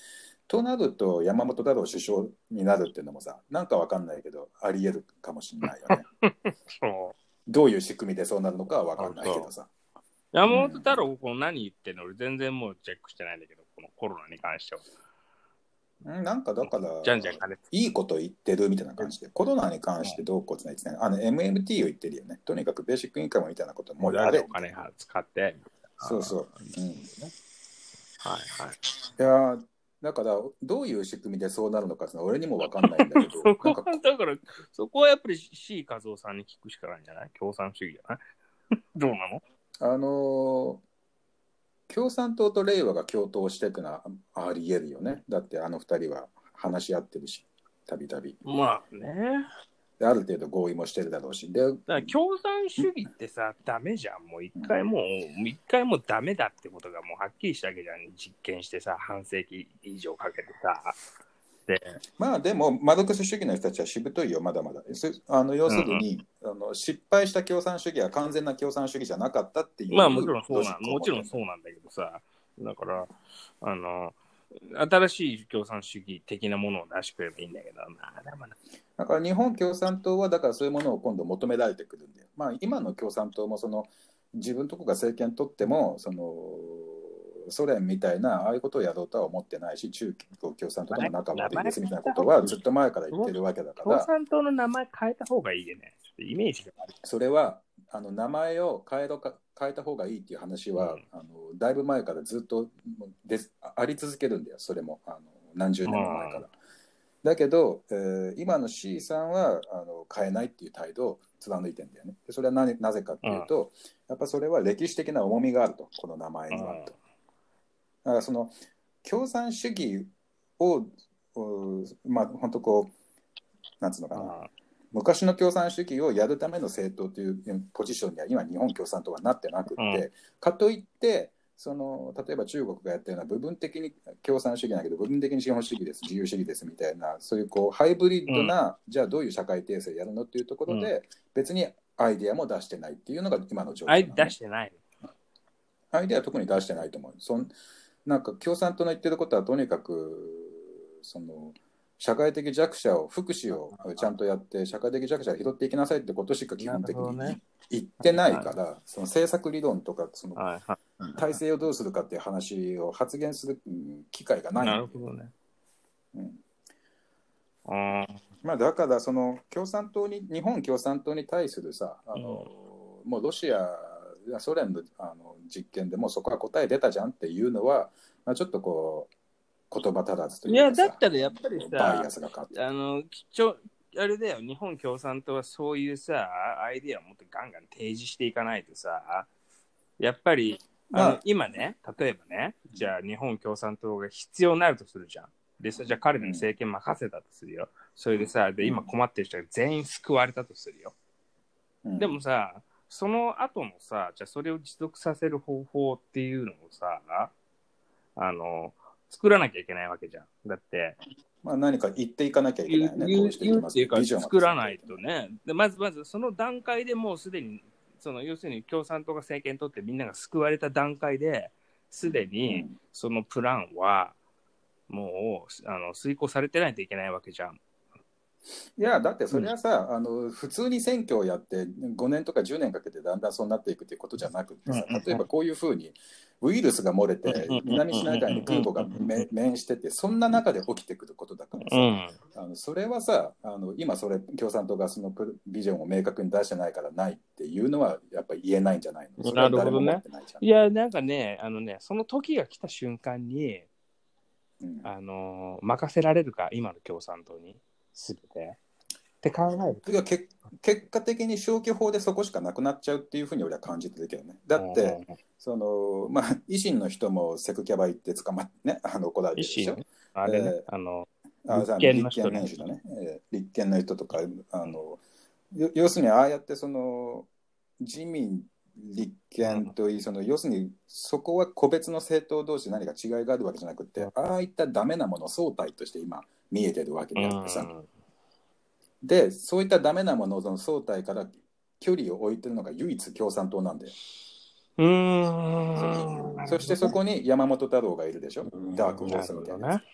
となると山本太郎首相になるっていうのもさなんかわかんないけどありえるかもしれないよね。そう。どういう仕組みでそうなるのかはわかんないけどさ。山本太郎、この何言ってんの俺全然もうチェックしてないんだけど、このコロナに関しては。うんなんかだからじゃんじゃん金いいこと言ってるみたいな感じでコロナに関してどうこうつないですねあの MMT を言ってるよね。とにかくベーシックインカムみたいなこともうやれ。お金使って。そうそう、うん、いはいはい。やーだからどういう仕組みでそうなるのかって俺にもわかんないんだけど そこか、だから、そこはやっぱり C 和夫さんに聞くしかないんじゃない？共産主義じゃない？どうなの？あのー共産党と令和が共闘していくのはありえるよねだってあの二人は話し合ってるしたびたびまあね。である程度合意もしてるだろうしでだから共産主義ってさ、ダメじゃん。もう一回もう、一回もうダメだってことがもうはっきりしたわけじゃん。実験してさ、半世紀以上かけてさ。で、まあでもマルクス主義の人たちはしぶといよまだまだすあの要するに、あの失敗した共産主義は完全な共産主義じゃなかったっていうまあもちろんそうなん、もちろんそうなんだけどさ。だから、あの、新しい共産主義的なものを出してくればいいんだけど、まだまだ。だから日本共産党はだからそういうものを今度求められてくるんだよ。まあ今の共産党もその自分とこが政権取ってもそのソ連みたいなああいうことをやろうとは思ってないし中国共産党とも仲悪いですみたいなことはずっと前から言ってるわけだから共産党の名前変えた方がいいよね。イメージが。それはあの名前を変えろか変えた方がいいっていう話は、うんあのだいぶ前からずっとですあり続けるんだよそれもあの何十年も前から。だけど、えー今の C さんはあの変えないっていう態度を貫いてんだよね。でそれは何なぜかっていうと、やっぱそれは歴史的な重みがあるとこの名前にはと。だからその共産主義をうまあ本当こうなんつうのかな、あ昔の共産主義をやるための政党というポジションには今日本共産党はなってなくって、うん。かといってその例えば中国がやったような部分的に共産主義だけど部分的に資本主義です自由主義ですみたいなそういうこうハイブリッドな、じゃあどういう社会体制やるのっていうところで、別にアイデアも出してないっていうのが今の状況ね。出してない。アイデアは特に出してないと思う。そんなんか共産党の言ってることはとにかくその社会的弱者を福祉をちゃんとやって社会的弱者を拾っていきなさいってことしか基本的に言ってないから、その政策理論とかその体制をどうするかっていう話を発言するうん機会がない。い。んだよなるほどね。うん。あまあ、だからその共産党に日本共産党に対するさあの、もうロシアやソ連のあの実験でもうそこは答え出たじゃんっていうのは、まあ、ちょっとこう言葉足らずといや、いうかさだったらやっぱりバイアさ、スがかかってあの、きちょあれだよ、日本共産党はそういうさ、アイデアをもっとガンガン提示していかないとさ、やっぱり、あの今ね、例えばね、じゃあ日本共産党が必要になるとするじゃん。で、じゃあ彼の政権任せたとするよ。それでさ、で、今困ってる人が全員救われたとするよ。うんでもさ、その後のさ、じゃあそれを持続させる方法っていうのをさ、あの、作らなきゃいけないわけじゃん。だって、まあ、何か言っていかなきゃいけ言ないうね。言う言うっていうか作らないとねでまずまずその段階でもうすでにその要するに共産党が政権取ってみんなが救われた段階ですでにうんそのプランはもうあの遂行されてないといけないわけじゃん。いや、だってそれはさ、あの普通に選挙をやって5年とか10年かけてだんだんそうなっていくっていうことじゃなくてさうんうんうん、例えばこういうふうにウイルスが漏れてうんうんうん南シナ海に空母がめ面してて、そんな中で起きてくることだからさ、ん、あのそれはさあの、今それ共産党がそのプビジョンを明確に出してないからないっていうのはやっぱり言えないんじゃないの？ないじゃん。いやなんかねあのねその時が来た瞬間にうん。あの任せられるか今の共産党に全て。って考えるてかけ結果的に消去法でそこしかなくなっちゃうっていうふうに俺は感じてるけどね。だって、そのまあ、維新の人もセクキャバ行って捕まってね、あの怒られて維るでしょ新。あれね、えあの立憲の人ね。立憲民主だね、えー立憲の人とかあのよ要するにああやってその自民立憲といいその要するにそこは個別の政党同士何か違いがあるわけじゃなくてああいったダメなもの総体として今見えてるわけであってさ、でそういったダメなものの総体から距離を置いてるのが唯一共産党なんだよ。うーん。そしてそこに山本太郎がいるでしょ。ダークホースみたいなやつ。ね。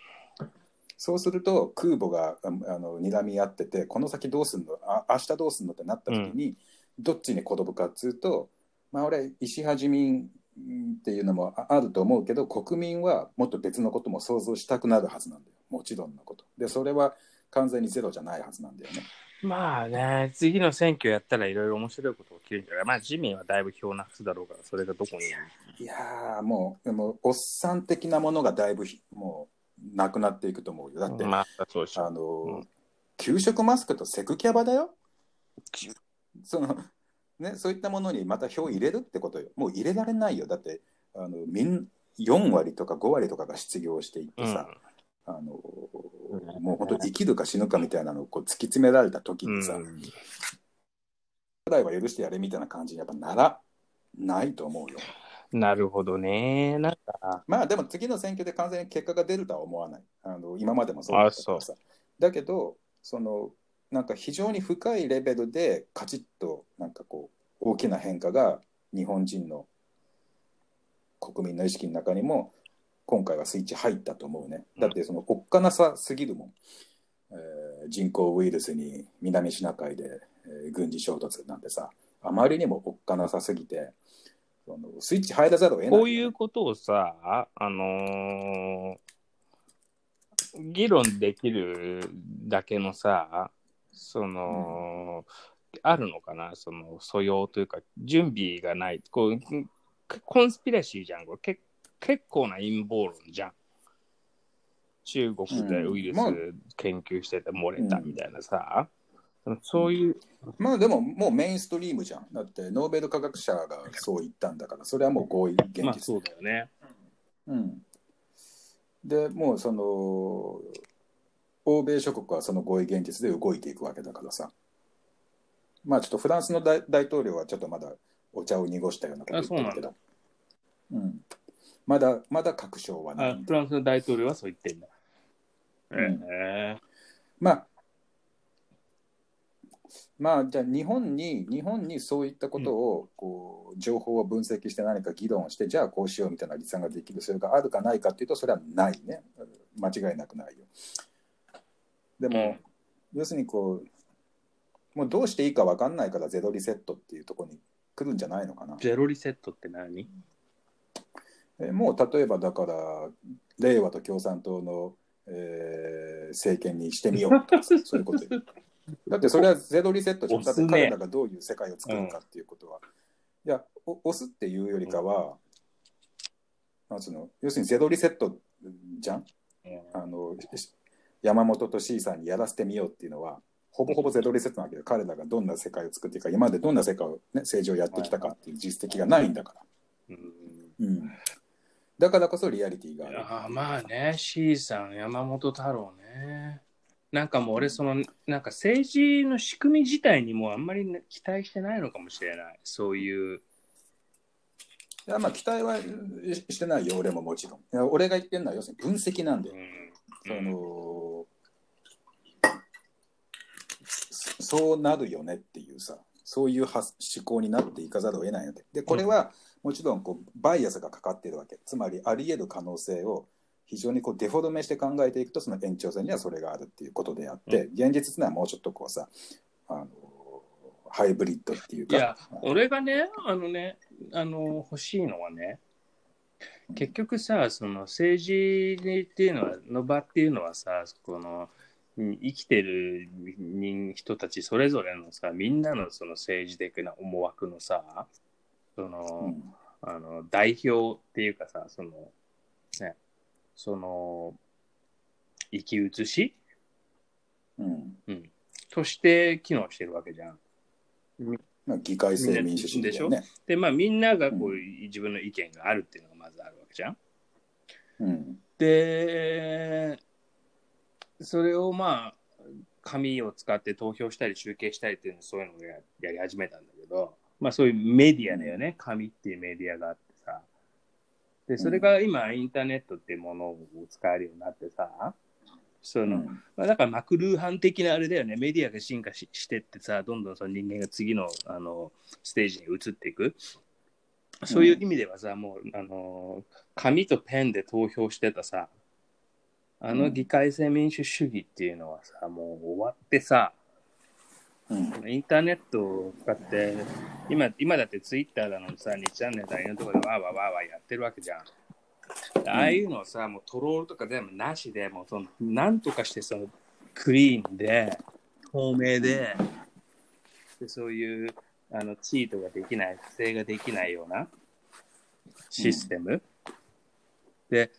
そうすると空母がああの睨み合っててこの先どうすんの？あ明日どうすんのってなった時に、どっちに転ぶかっつうとまあ俺石破自民っていうのもああると思うけど国民はもっと別のことも想像したくなるはずなんだよもちろんのこと。でそれは完全にゼロじゃないはずなんだよね。まあね、次の選挙やったらいろいろ面白いこと起きるんじゃない？まあ自民はだいぶ票なくすだろうから、それがどこに。いやーもうでもおっさん的なものがだいぶひもうなくなっていくと思うよ。だって、まあ。あの、うん。給食マスクとセクキャバだよ？その ね、そういったものにまた票入れるってことよ。もう入れられないよ。だって、あのみん4割とか5割とかが失業していってさ、あのうんもう本当生きるか死ぬかみたいなのをこう突き詰められた時うんにさ、ぐらいは許してやれみたいな感じにやっぱならないと思うよ。なるほどね。なんか、まあでも次の選挙で完全に結果が出るとは思わない。あの今までもそうだったからさ。だけど、そのなんか非常に深いレベルでカチッとなんかこう大きな変化が日本人の国民の意識の中にも今回はスイッチ入ったと思うね。だってそのおっかなさすぎるもん。えー人工ウイルスに南シナ海で、えー軍事衝突なんてさ、あまりにもおっかなさすぎて、そのスイッチ入らざるを得ないこういうことをさ、あのー議論できるだけのさ、その、あるのかな、その素養というか、準備がない。こうコンスピラシーじゃん、これけ結構な陰謀論じゃん。中国でウイルスうんまあ研究してて漏れたみたいなさ、そういう、まあでももうメインストリームじゃん。だってノーベル科学者がそう言ったんだから、それはもう合意現実。まあそうだよね。うん、でもうその欧米諸国はその合意現実で動いていくわけだからさ。まあちょっとフランスの大大統領はちょっとまだお茶を濁したようなこと言ってるけど。うん、まだまだ確証はない。あ。フランスの大統領はそう言ってんだ。うん。えまあまあじゃあ日本に日本にそういったことをこう情報を分析して何か議論してじゃあこうしようみたいな立案ができる。それがあるかないかっていうとそれはないね。間違いなくないよ。でも、要するにこうもうどうしていいか分かんないからゼロリセットっていうところに来るんじゃないのかな。ゼロリセットって何？えもう例えばだから令和と共産党の、えー政権にしてみようとかさ そういうことよ。だってそれはゼロリセットじゃん。だって彼らがどういう世界を作るかっていうことは、いやお押すっていうよりかは、なんつうの？要するにゼロリセットじゃん。あのし山本と C さんにやらせてみようっていうのはほぼほぼゼロリセットなわけど彼らがどんな世界を作っていくか今までどんな世界を、ね、政治をやってきたかっていう実績がないんだから。うん。うん、だからこそリアリティがある。ああまあね、C さん、山本太郎ね。なんかもう俺、その、なんか政治の仕組み自体にもあんまりね期待してないのかもしれない。そういう。いやまあ期待はししてないよ俺ももちろん。いや俺が言ってるのは要するに分析なんだよ、うん。そのそそうなるよねっていうさそういう発思考になっていかざるを得ないので。でこれはもちろんこうバイアスがかかっているわけ。つまりあり得る可能性を非常にこうデフォルメして考えていくとその延長線にはそれがあるっていうことであって、現実にはもうちょっとこうさあのハイブリッドっていうか。いや、俺がね、あのね、あの、欲しいのはね、結局さ、その政治っていうのは、の場っていうのはさ、この、うん生きてる人人たちそれぞれのさ、みんなのその政治的な思惑のさ、その、うん。あの代表っていうかさ、その、ね、その、生き写し？うん。として機能してるわけじゃん。まあ、議会制民主主義だよね。で、まあみんながこう、う自分の意見があるっていうのがまずあるわけじゃん。うん。で、それをまあ、紙を使って投票したり集計したりっていうのそういうのをややり始めたんだけど、まあそういうメディアだよね。紙っていうメディアがあってさ。で、それが今インターネットっていうものを使えるようになってさ、その、うんまあ、だからマクルーハン的なあれだよね、メディアが進化ししてってさ、どんどんその人間が次のあのステージに移っていく。そういう意味ではさ、もう、あの、紙とペンで投票してたさ、あの議会制民主主義っていうのはさ、もう終わってさ、うんインターネットを使って、今、今だってツイッターだのさ、2チャンネルだのところでわーわーわーわーやってるわけじゃん。ああいうのをさ、もうトロールとか全部なしで、もうその、なんとかしてその、クリーンで、透明で、でそういう、あの、チートができない、不正ができないようなシステム。で、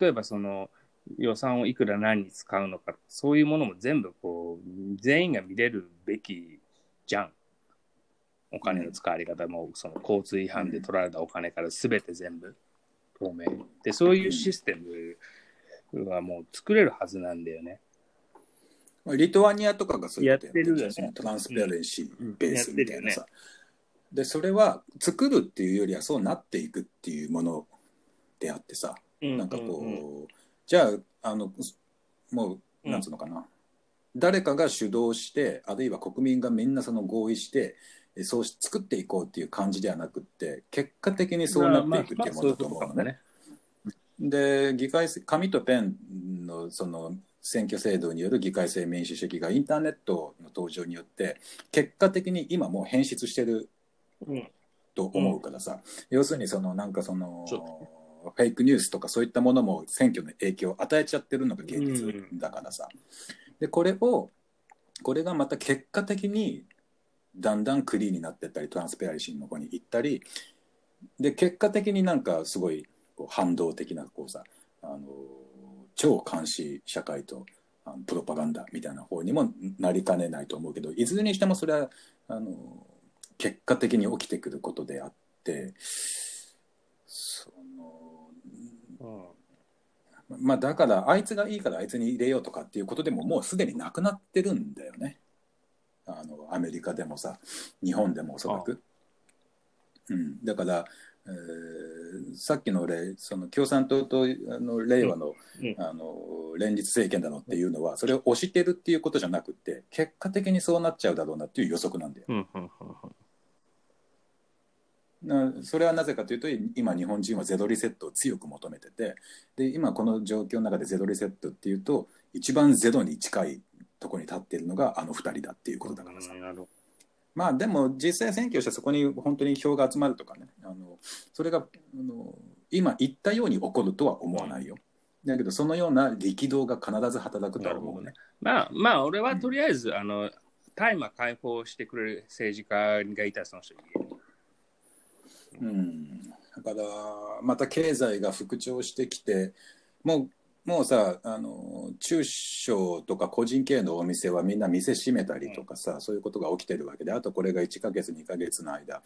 例えばその、予算をいくら何に使うのか、そういうものも全部こう、全員が見れるべきじゃん。お金の使われ方も、その交通違反で取られたお金から全て全部透明。で、そういうシステムはもう作れるはずなんだよね。まあリトアニアとかがそうやってるよね。トランスペアレンシーベースみたいなやさ。で、それは作るっていうよりはそうなっていくっていうものであってさ、なんかこう、うんじゃあ、あの、もう、うんなんつうのかな。誰かが主導して、あるいは国民がみんなその合意して、えそうし作っていこうっていう感じではなくって、結果的にそうなっていくっていうものだと思うのね。で議会制紙とペンのその選挙制度による議会制民主主義がインターネットの登場によって結果的に今もう変質してるうんと思うからさ、要するにそのなんかそのそフェイクニュースとかそういったものも選挙の影響を与えちゃってるのが現実だからさ、でこれをこれがまた結果的にだんだんクリーンになってったりトランスペアリシーの方に行ったりで結果的になんかすごいこう反動的なこうさあの超監視社会とあのプロパガンダみたいな方にもなりかねないと思うけどいずれにしてもそれはあの結果的に起きてくることであってそのうんまあだからあいつがいいからあいつに入れようとかっていうことでももうすでになくなってるんだよね。あのアメリカでもさ日本でもおそらく、うん、だから、えーさっきの俺その共産党とあの令和の,、うん。あの連立政権だのっていうのはそれを押してるっていうことじゃなくて結果的にそうなっちゃうだろうなっていう予測なんだよ。うんうんうんなそれはなぜかというと今日本人はゼロリセットを強く求めててで今この状況の中でゼロリセットっていうと一番ゼロに近いところに立っているのがあの2人だっていうことだからさ、まあでも実際選挙してそこに本当に票が集まるとかねあのそれがあの今言ったように起こるとは思わないよ、だけどそのような力道が必ず働くとは思うね。まあまあ俺はとりあえず、あの大麻解放してくれる政治家がいたらその人にうん、だからまた経済が復調してきてもうもうさあの中小とか個人経営のお店はみんな店閉めたりとかさ、そういうことが起きてるわけであとこれが1ヶ月2ヶ月の間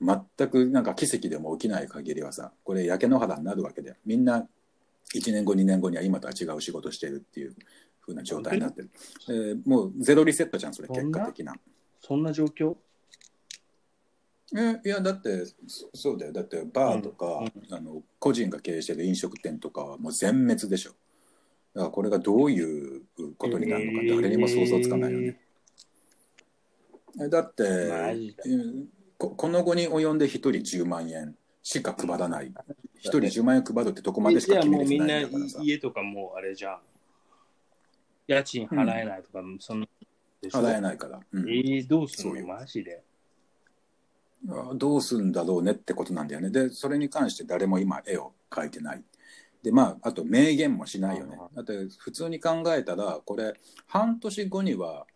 全くなんか奇跡でも起きない限りはさこれ焼け野原になるわけだよ。みんな1年後2年後には今とは違う仕事してるっていう風な状態になってる、えーもうゼロリセットじゃんそれ結果的な。そんな状況？えいやだってそそうだよ。だってバーとか、あの個人が経営してる飲食店とかはもう全滅でしょ。だからこれがどういうことになるのか誰にも想像つかないよね、えだってここの後に及んで1人10万円しか配らない。1人10万円配るってどこまでしか決めれてもうみんなないんだからさ。家とかもうあれじゃん。家賃払えないとか、そん。なでしょ。払えないから、うん。えー、どうすんの？マジで。あどうすんだろうねってことなんだよね。でそれに関して誰も今絵を描いてない。でまああと明言もしないよね。だって普通に考えたらこれ半年後には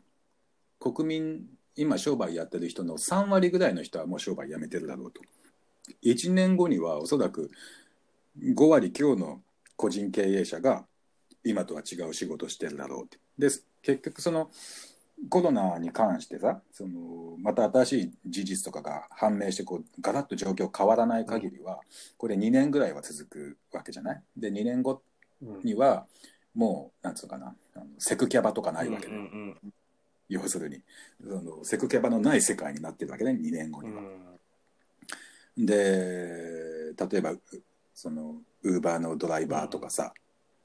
国民今商売やってる人の3割ぐらいの人はもう商売やめてるだろうと。1年後にはおそらく5割強の個人経営者が今とは違う仕事してるだろうって。で結局そのコロナに関してさそのまた新しい事実とかが判明してこうガラッと状況変わらない限りは、これ2年ぐらいは続くわけじゃない？で2年後うん。にはもうなんつうのかな？あのセクキャバとかないわけで、うんうん要するに。そのセクキャバのない世界になってるわけね2年後には。うん。で例えばうそのウーバーのドライバーとかさ、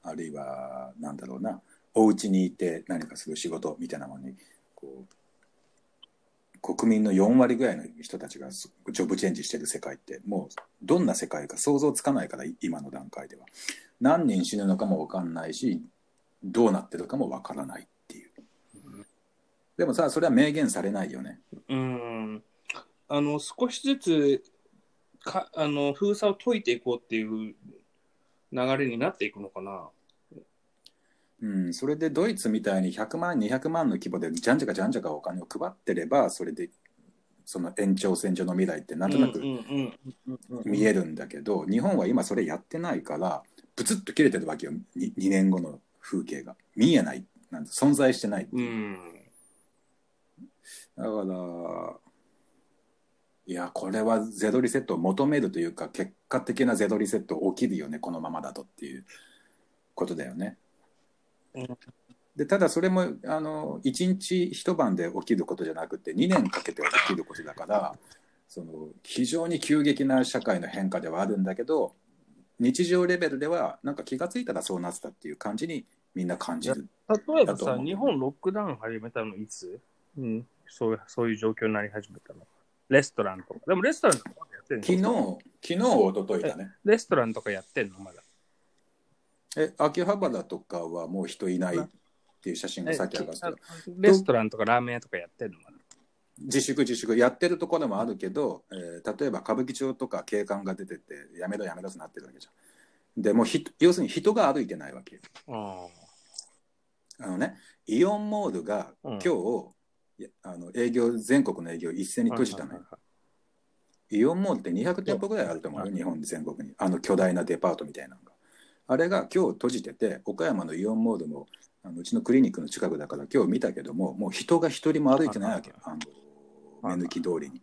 あるいはなんだろうな？お家にいて何かする仕事みたいなものにこう国民の4割ぐらいの人たちがすジョブチェンジしてる世界ってもうどんな世界か想像つかないからい今の段階では何人死ぬのかも分かんないしどうなってるかも分からないっていうでもさそれは明言されないよねうん。あの、少しずつかあの封鎖を解いていこうっていう流れになっていくのかな。うん、それでドイツみたいに100万200万の規模でじゃんじゃかじゃんじゃかお金を配ってればそれでその延長線上の未来ってなんとなく見えるんだけど、日本は今それやってないからブツッと切れてるわけよ 2, 2年後の風景が見えないなんて存在してない、うん。だからいやこれはゼロリセットを求めるというか結果的なゼロリセット起きるよねこのままだとっていうことだよね。うんでただそれもあの1日一晩で起きることじゃなくて2年かけて起きることだからその非常に急激な社会の変化ではあるんだけど日常レベルではなんか気がついたらそうなってたっていう感じにみんな感じる。例えばさ、日本ロックダウン始めたのいつ？うん。そういう、そういう状況になり始めたの。レストランとか。でもレストランとかやってんの？昨日昨日一昨日だね。レストランとかやってんの？まだ。え秋葉原とかはもう人いないっていう写真がさっき上がってたえレストランとかラーメン屋とかやってんのまだ。自粛自粛やってるところもあるけど、えー例えば歌舞伎町とか警官が出ててやめろやめろとなってるわけじゃん。でもうひ要するに人が歩いてないわけよ。ああのねイオンモールがうん今日、いやあの営業全国の営業一斉に閉じたのよ。イオンモールって200店舗ぐらいあると思うよ、日本全国に。あの巨大なデパートみたいなのが。あれが今日閉じてて、岡山のイオンモールも、あのうちのクリニックの近くだから今日見たけども、もう人が一人も歩いてないわけ、あの目抜き通りに。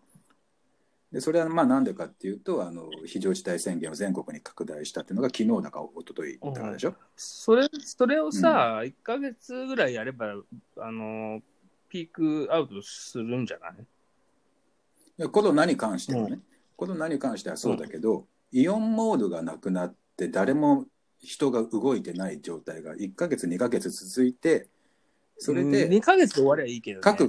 でそれはまあなんでかっていうとあの非常事態宣言を全国に拡大したっていうのが昨日だか一昨日だからでしょ、それ、それをさ、1ヶ月ぐらいやれば、あの、ピークアウトするんじゃない？でコロナに関してはね、うコロナに関してはそうだけど、イオンモールがなくなって誰も人が動いてない状態が1ヶ月2ヶ月続いてそれで2ヶ月で終わりゃいいけど、ね。各、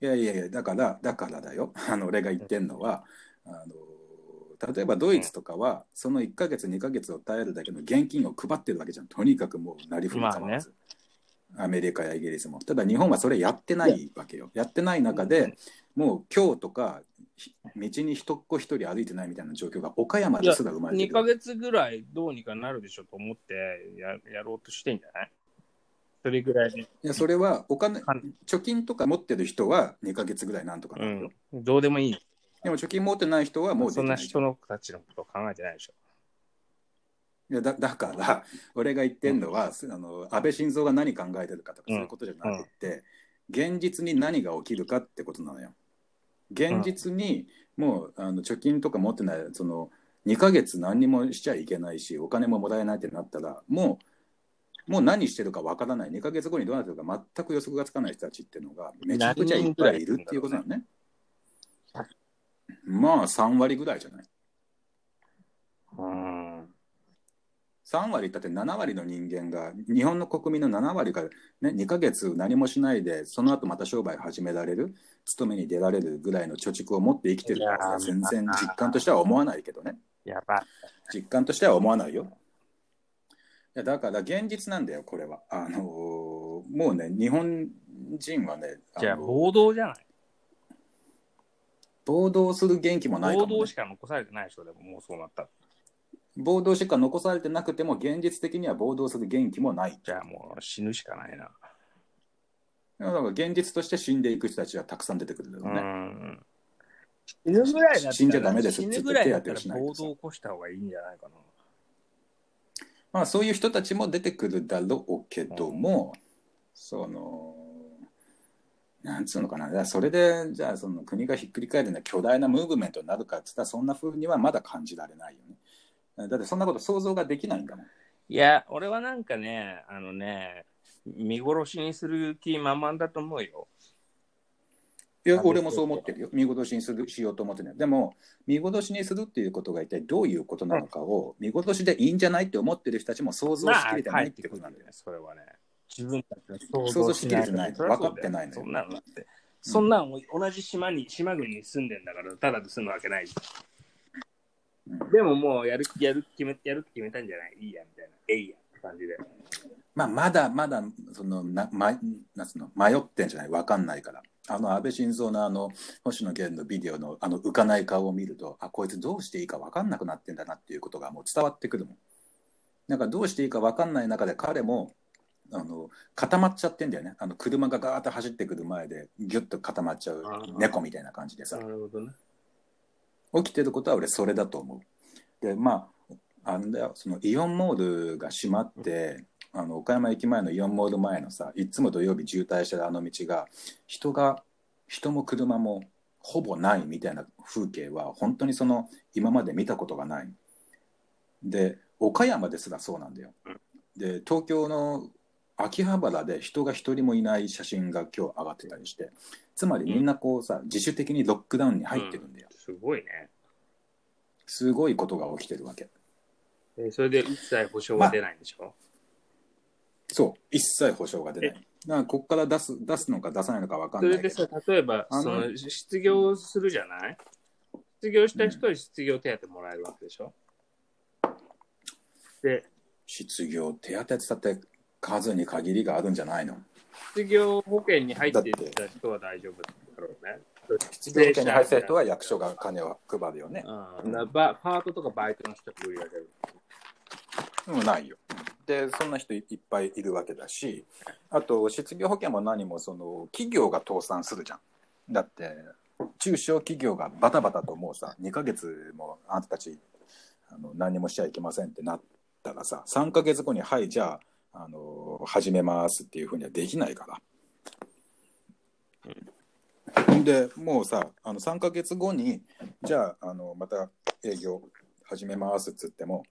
いやいやいやだからだからだよ。あの俺が言ってんのはあの例えばドイツとかはその1ヶ月2ヶ月を耐えるだけの現金を配ってるわけじゃん。とにかくもうなりふり構わず、アメリカやイギリスも。ただ日本はそれやってないわけよ。やってない中でもう今日とかひ道に人っ子一人歩いてないみたいな状況が岡山ですら生まれて2るヶ月ぐらいどうにかなるでしょと思ってややろうとしてんじゃない？それぐらいで、いやそれはお金はい貯金とか持ってる人は2ヶ月ぐらいなんとかうなるよ、ん、どうでもいい。でも貯金持ってない人はもうそんな人のたちのことを考えてないでしょ。いやだだから 俺が言ってんのは、あの安倍晋三が何考えてるかとかうんそういうことじゃなくて、現実に何が起きるかってことなのよ。現実にもうあの貯金とか持ってないその2ヶ月何にもしちゃいけないしお金ももらえないってなったらもうもう何してるかわからない2ヶ月後にどうなってるか全く予測がつかない人たちっていうのがめちゃくちゃいっぱいいるっていうことなのね。まあ3割ぐらいじゃない？うん。3割だって7割の人間が日本の国民の7割が、ね、2ヶ月何もしないでその後また商売始められる勤めに出られるぐらいの貯蓄を持って生きてるから全然実感としては思わないけどね。実感としては思わないよいやだから現実なんだよこれはあのーもうね日本人はねじゃあ、の暴動じゃない？暴動する元気もないかも、ね暴動し、か残されてないでしょ、でももうそうなったら。暴動しか残されてなくても現実的には暴動する元気もないじゃあもう死ぬしかないな。だから現実として死んでいく人たちはたくさん出てくるだろうね、ん。死ぬぐらいだったら死んじゃダメです死ぬぐらいだったら手当てをしないと暴動起こした方がいいんじゃないかな。まあそういう人たちも出てくるだろうけども、そのなんつうのかなそれでじゃあその国がひっくり返るような巨大なムーブメントになるかっつったらそんな風にはまだ感じられないよねだってそんなこと想像ができないんだもんいや、俺はなんかね、あのね、見殺しにする気満々だと思うよ。いや俺もそう思ってるよ見殺しにするしようと思ってないでも見殺しにするっていうことが一体どういうことなのかを見殺しでいいんじゃないって思ってる人たちも想像しきれてないってことなんだよね、それはね。自分たちの想像しきれてない分かってないのよそんなのだって。そんなの同じ島に、島国に住んでんだから、ただで済むわけないでももうやる、やる決め、やるって決めたんじゃない？いいや、みたいな。えいや、って感じで。まあ、まだまだそのな、ま、なんつうの？迷ってんじゃない？わかんないから。あの安倍晋三のあの星野源のビデオのあの浮かない顔を見るとあこいつどうしていいかわかんなくなってんだなっていうことがもう伝わってくるもん。なんかどうしていいかわかんない中で彼もあの固まっちゃってんだよね。あの車がガーッと走ってくる前でギュッと固まっちゃう猫みたいな感じでさ。なるほどね。起きてることは俺それだと思う。でまああんだよそのイオンモールが閉まってあの岡山駅前のイオンモール前のさいつも土曜日渋滞してるあの道が人が人も車もほぼないみたいな風景は本当にその今まで見たことがない。で岡山ですらそうなんだよ。で東京の秋葉原で人が一人もいない写真が今日上がってたりしてつまりみんなこうさ自主的にロックダウンに入ってるんだよ。すごいね。すごいことが起きてるわけ。えそれで一切保証は出ないんでしょ、そう、一切保証が出ない。だからここから出す出すのか出さないのか分かんそれでさ例えば、あのその失業するじゃない？失業した人に失業手当もらえるわけでしょ、で、失業手当って言ったって数に限りがあるんじゃないの失業保険に入っていた人は大丈夫だろうね。失業保険に入ってる人は役所が金を配るよね。うん、だバパートとかバイトの人は無理だけど。うん、ないよ。で、そんな人いっぱいいるわけだし、あと失業保険も何もその企業が倒産するじゃん。だって、中小企業がバタバタともうさ、2ヶ月もあんたたちあの何もしちゃいけませんってなったらさ、3ヶ月後に、はい、じゃあ、あの始めますっていうふうにはできないから。でもうさあの3ヶ月後にじゃああのまた営業始めますっつっても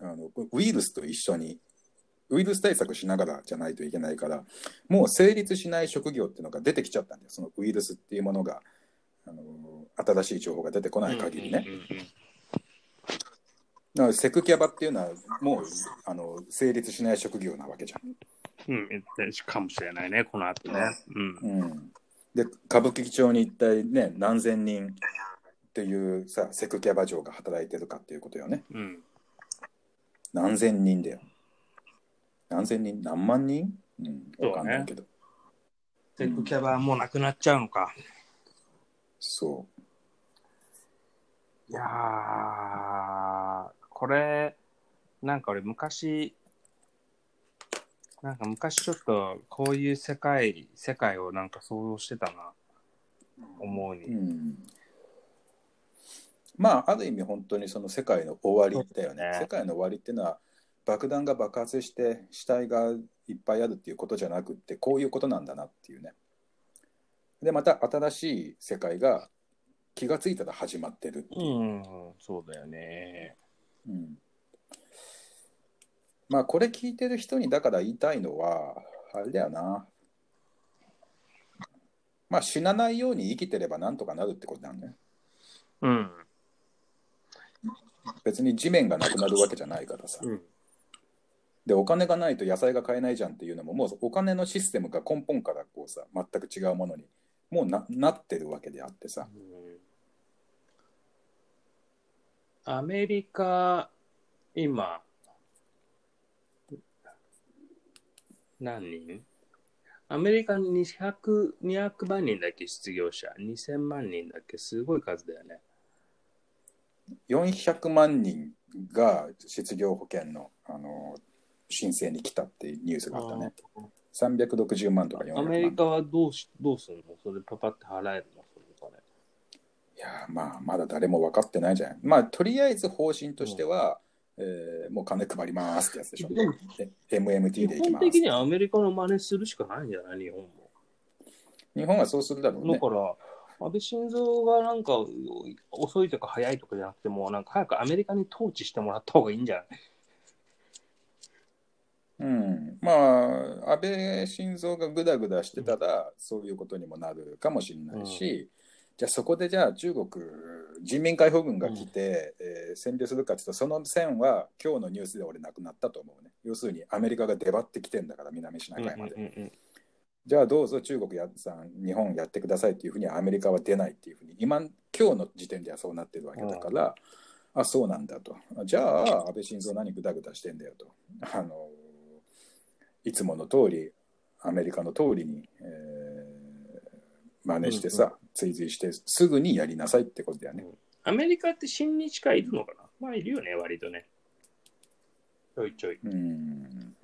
あのウイルスと一緒にウイルス対策しながらじゃないといけないからもう成立しない職業っていうのが出てきちゃったんだよそのウイルスっていうものがあの新しい情報が出てこない限りね。うんうんうんだからセクキャバっていうのはもうあの成立しない職業なわけじゃん。うん、うんかもしれないね、この後ね。うん。うん、で歌舞伎町に一体ね何千人っていうさセクキャバ嬢が働いてるかっていうことよねうん。何千人だよ何千人何万人？うんわかんないけどセクキャバはもうなくなっちゃうのか。そいやー、これ、なんか俺昔、なんか昔ちょっとこういう世界、世界をなんか想像してたな、思うう、に。うん、まあある意味本当にその世界の終わりだよね。ね。世界の終わりっていうのは爆弾が爆発して死体がいっぱいあるっていうことじゃなくってこういうことなんだなっていうね。でまた新しい世界が気がついたら始まってるっていう。うん、そうだよね。うん。まあこれ聞いてる人にだから言いたいのはあれだよな。まあ死なないように生きてればなんとかなるってことなんだようん。別に地面がなくなるわけじゃないからさ。うん。でお金がないと野菜が買えないじゃんっていうのももうお金のシステムが根本からこうさ全く違うものにもうななってるわけであってさアメリカ、今、何人？アメリカに200、200万人だっけ失業者。2000万人だっけ。すごい数だよね。400万人が失業保険のあの申請に来たっていうニュースがあったね。360万とか400万。アメリカはどうしどうするの？それパパって払えるの？いやーまあまだ誰も分かってないじゃん。まあとりあえず方針としては、えーもう金配りますってやつでしょ。MMT 基でいきます。本的にはアメリカの真似するしかないんじゃない？日本も。日本はそうするだろうね。だから、安倍晋三がなんか遅いとか早いとかじゃなくても、なんか早くアメリカに統治してもらった方がいいんじゃない？うん、まあ安倍晋三がぐだぐだしてたら、そういうことにもなるかもしれないし、じゃあそこでじゃあ中国人民解放軍が来て、えー占領するかっていうとその線は今日のニュースで俺なくなったと思うね。要するにアメリカが出張ってきてんだから南シナ海まで、うんうんうんじゃあどうぞ中国やさん日本やってくださいっていうふうにアメリカは出ないっていうふうに今今日の時点ではそうなってるわけだから、あそうなんだと。じゃあ安倍晋三何グダグダしてんだよと。あのいつもの通りアメリカの通りに、えー真似してさ、追随してすぐにやりなさいってことだよね。アメリカって親日家いるのかな？まあいるよね、割とね。ちょいちょい。うん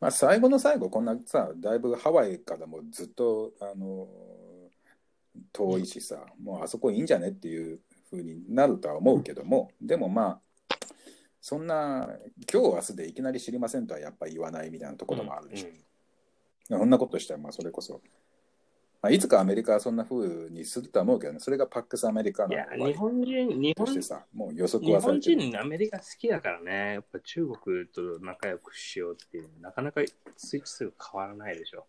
まあ最後の最後こんなさだいぶハワイからもずっとあの遠いしさ、もうあそこいいんじゃねっていうふうになるとは思うけども、でもまあそんな今日明日でいきなり知りませんとはやっぱり言わないみたいなところもあるでしょ、そんなことしたらまあそれこそ、まあ、いつかアメリカはそんなふうにするとは思うけどね。それがパックスアメリカのいや、日本人、日本としてさもう予測日本はされてる。人、アメリカ好きだからね、やっぱ中国と仲良くしようっていう、なかなかスイッチ数変わらないでしょ。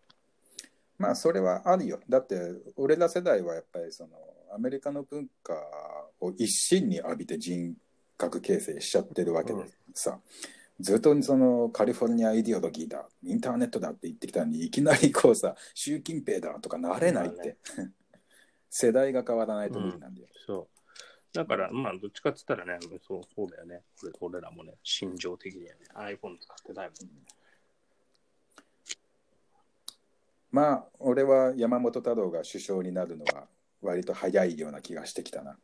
まあそれはあるよ。だって俺ら世代はやっぱりそのアメリカの文化を一身に浴びて人格形成しちゃってるわけでさ、ずっとそのカリフォルニアイデオロギーだ、インターネットだって言ってきたのにいきなりこうさ、習近平だとかなれないって。世代が変わらないと無理なんだよ。そう。だから、まあ、どっちかっつったらね、そうそうだよね。俺俺らもね、心情的にはね、iPhone 使ってないもんね。まあ俺は山本太郎が首相になるのは割と早いような気がしてきたな。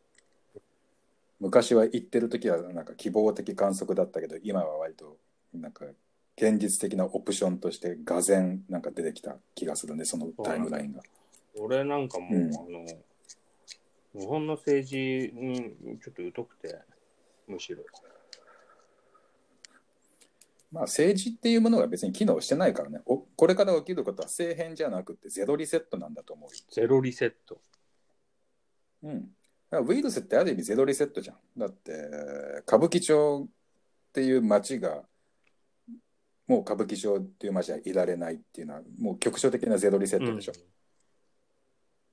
昔は言ってる時はなんか希望的観測だったけど今は割となんか現実的なオプションとしてがぜんなんか出てきた気がするねそのタイムラインが。俺なんかもう、うんあの、日本の政治にちょっと疎くて、むしろ。まあ政治っていうものが別に機能してないからねおこれから起きることは政変じゃなくてゼロリセットなんだと思うよ。ゼロリセット。うん、だからウイルスってある意味ゼロリセットじゃん。だって歌舞伎町っていう街がもう歌舞伎町っていう街はいられないっていうのはもう局所的なゼロリセットでしょ。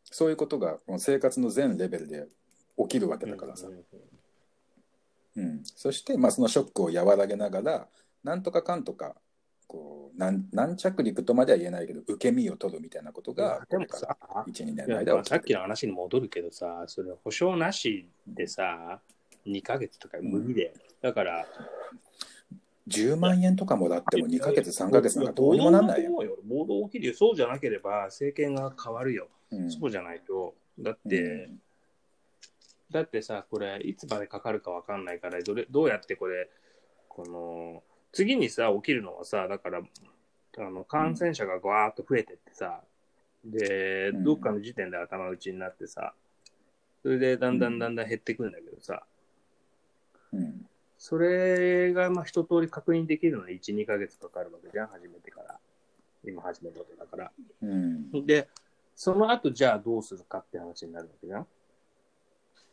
そういうことがこの生活の全レベルで起きるわけだからさ。うん、そして、まあ、そのショックを和らげながらなんとかかんとかこうなん軟着陸とまでは言えないけど受け身を取るみたいなことがからさ、12年の間はさっきの話に戻るけどさ、それ保証なしでさ、2ヶ月とか無理で。だから、10万円とかもらっても2ヶ月3ヶ月なんかどうにもなんないよ。よ。暴動起きるよ。そうじゃなければ政権が変わるよ。うんそうじゃないと。だっうて、んだってさ、これ、いつまでかかるかわかんないから、どれ、どうやってこれ、この、次にさ、起きるのはさ、だから、あの、感染者がわーっと増えてってさ、で、うんどっかの時点で頭打ちになってさ、それでだんだんだんだん減ってくんだけどさ、うんそれが、まあ、一通り確認できるのに1、2ヶ月かかるわけじゃん、初めてから。今始めたことだから。うんで、その後じゃあどうするかって話になるわけじゃん。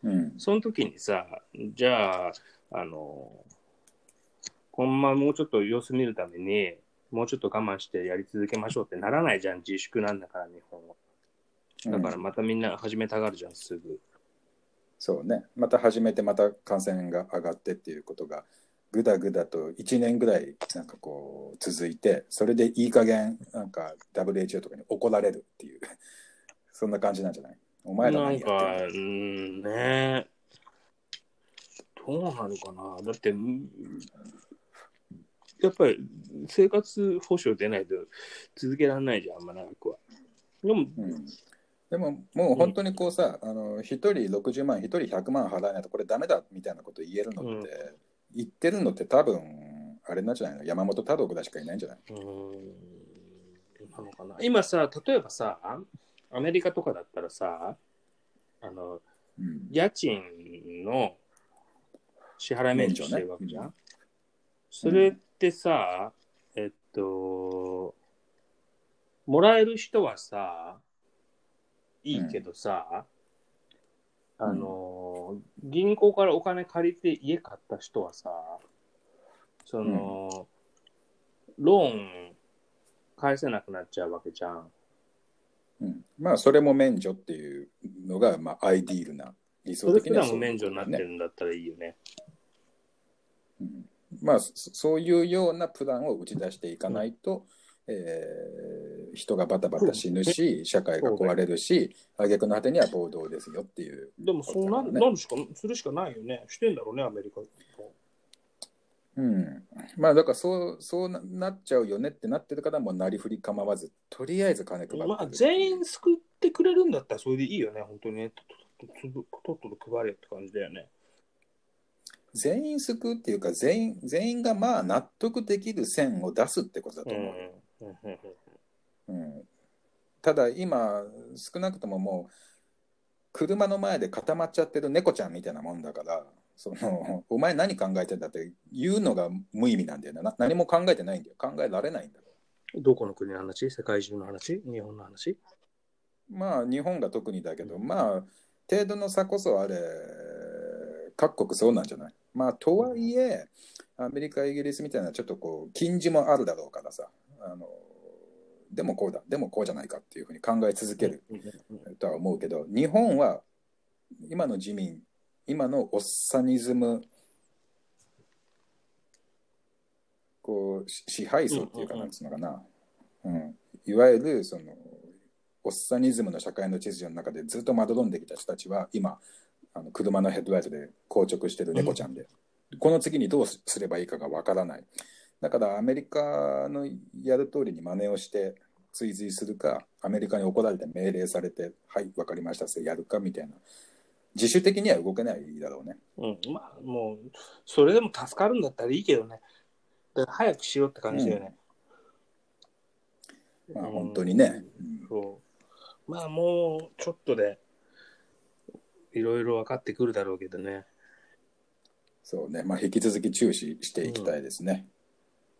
うん。その時にさ、じゃあ、あの、このままもうちょっと様子見るために、もうちょっと我慢してやり続けましょうってならないじゃん、自粛なんだから、日本は。だからうんまたみんな始めたがるじゃん、すぐ。そうね。また始めて、また感染が上がってっていうことが、ぐだぐだと1年ぐらいなんかこう続いて、それでいい加減なんか WHO とかに怒られるっていう、そんな感じなんじゃない？お前らなん何やか、ってうーん、ねどうなるかな。だって、うんやっぱり生活保障出ないと続けられないじゃん、あんま長くは。でも、うん、でももう本当にこうさ、あの1人60万、1人100万払えないとこれダメだみたいなこと言えるのって、うん言ってるのって多分、あれなんじゃないの？山本太郎ぐらいしかいないんじゃない？なのかな？今さ、例えばさ、アメリカとかだったらさ、あの、うん。家賃の支払い免除してるわけじゃん。免それってさ、えっと、もらえる人はさ、いいけどさ、あの、銀行からお金借りて家買った人はさ、その、ローン返せなくなっちゃうわけじゃん。うん、まあそれも免除っていうのが、まあ、アイディールな理想それ的にはそうすらも免除になってるんだったらいいよね。うんまあそそういうようなプランを打ち出していかないと、えー人がバタバタ死ぬし社会が壊れるし挙句の果てには暴動ですよっていう、でもそうななるしか、するしかないよね。してんだろうね、アメリカ。うん、まあだからそうそうななっちゃうよねってなってるからもうなりふり構わずとりあえず金配ってるまあ、全員救ってくれるんだったらそれでいいよね、本当にね。とっとととっとと配れって感じだよね。全員救うっていうか全員全員がまあ納得できる線を出すってことだとう。ん思う、うんうんうん。うん、ただ今少なくとももう車の前で固まっちゃってる猫ちゃんみたいなもんだからそのお前何考えてんだって言うのが無意味なんだよねな。何も考えてないんだよ。考えられないんだよ。どこの国の話？世界中の話？日本の話？まあ日本が特にだけどまあ程度の差こそあれ各国そうなんじゃない？まあとはいえアメリカイギリスみたいなちょっとこう禁じもあるだろうからさあのでもこうだでもこうじゃないかっていうふうに考え続けるとは思うけど日本は今の自民今のおっさニズムこうし支配層っていうかなんつうのかな、うん、いわゆるそのおっさニズムの社会の秩序の中でずっとまどろんできた人たちは今あの車のヘッドライトで硬直してる猫ちゃんで、この次にどうすればいいかがわからない。だからアメリカのやる通りに真似をして追随するかアメリカに怒られて命令されてはい分かりましたそれやるかみたいな。自主的には動けないだろうね。うん、まあ、もう、それでも助かるんだったらいいけどね。だから早くしろって感じだよね。まあうん。本当にね、うん。そう。まあ、もう、ちょっとで、いろいろ分かってくるだろうけどね。そうねまあ引き続き注視していきたいですね、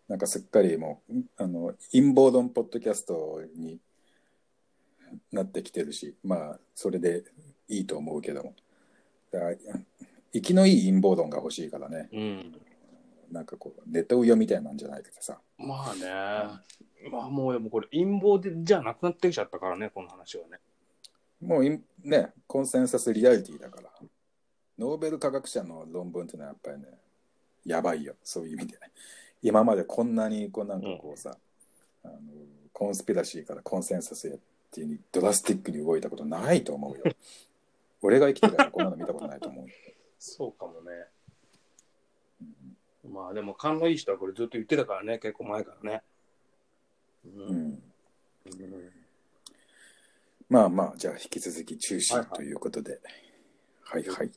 なんかすっかりもうあの陰謀論ポッドキャストになってきてるしまあそれでいいと思うけども生きのいい陰謀論が欲しいからねうん。なんかこうネトウヨみたいなんじゃないけどさまあね。まあ、もう、これ、陰謀でじゃなくなってきちゃったからね、この話はね。もういねコンセンサスリアリティだから。ノーベル科学者の論文っていうのはやっぱりねやばいよ。そういう意味で。今までこんなにこうなんかこうさ、あのコンスピラシーからコンセンサスへっていうにドラスティックに動いたことないと思うよ。俺が生きてるからこんなの見たことないと思う。そうかもね。まあ、でも、勘のいい人はこれずっと言ってたからね、結構前からね。ううん。うんまあまあじゃあ引き続き注視はいはい。ということで、はい、はい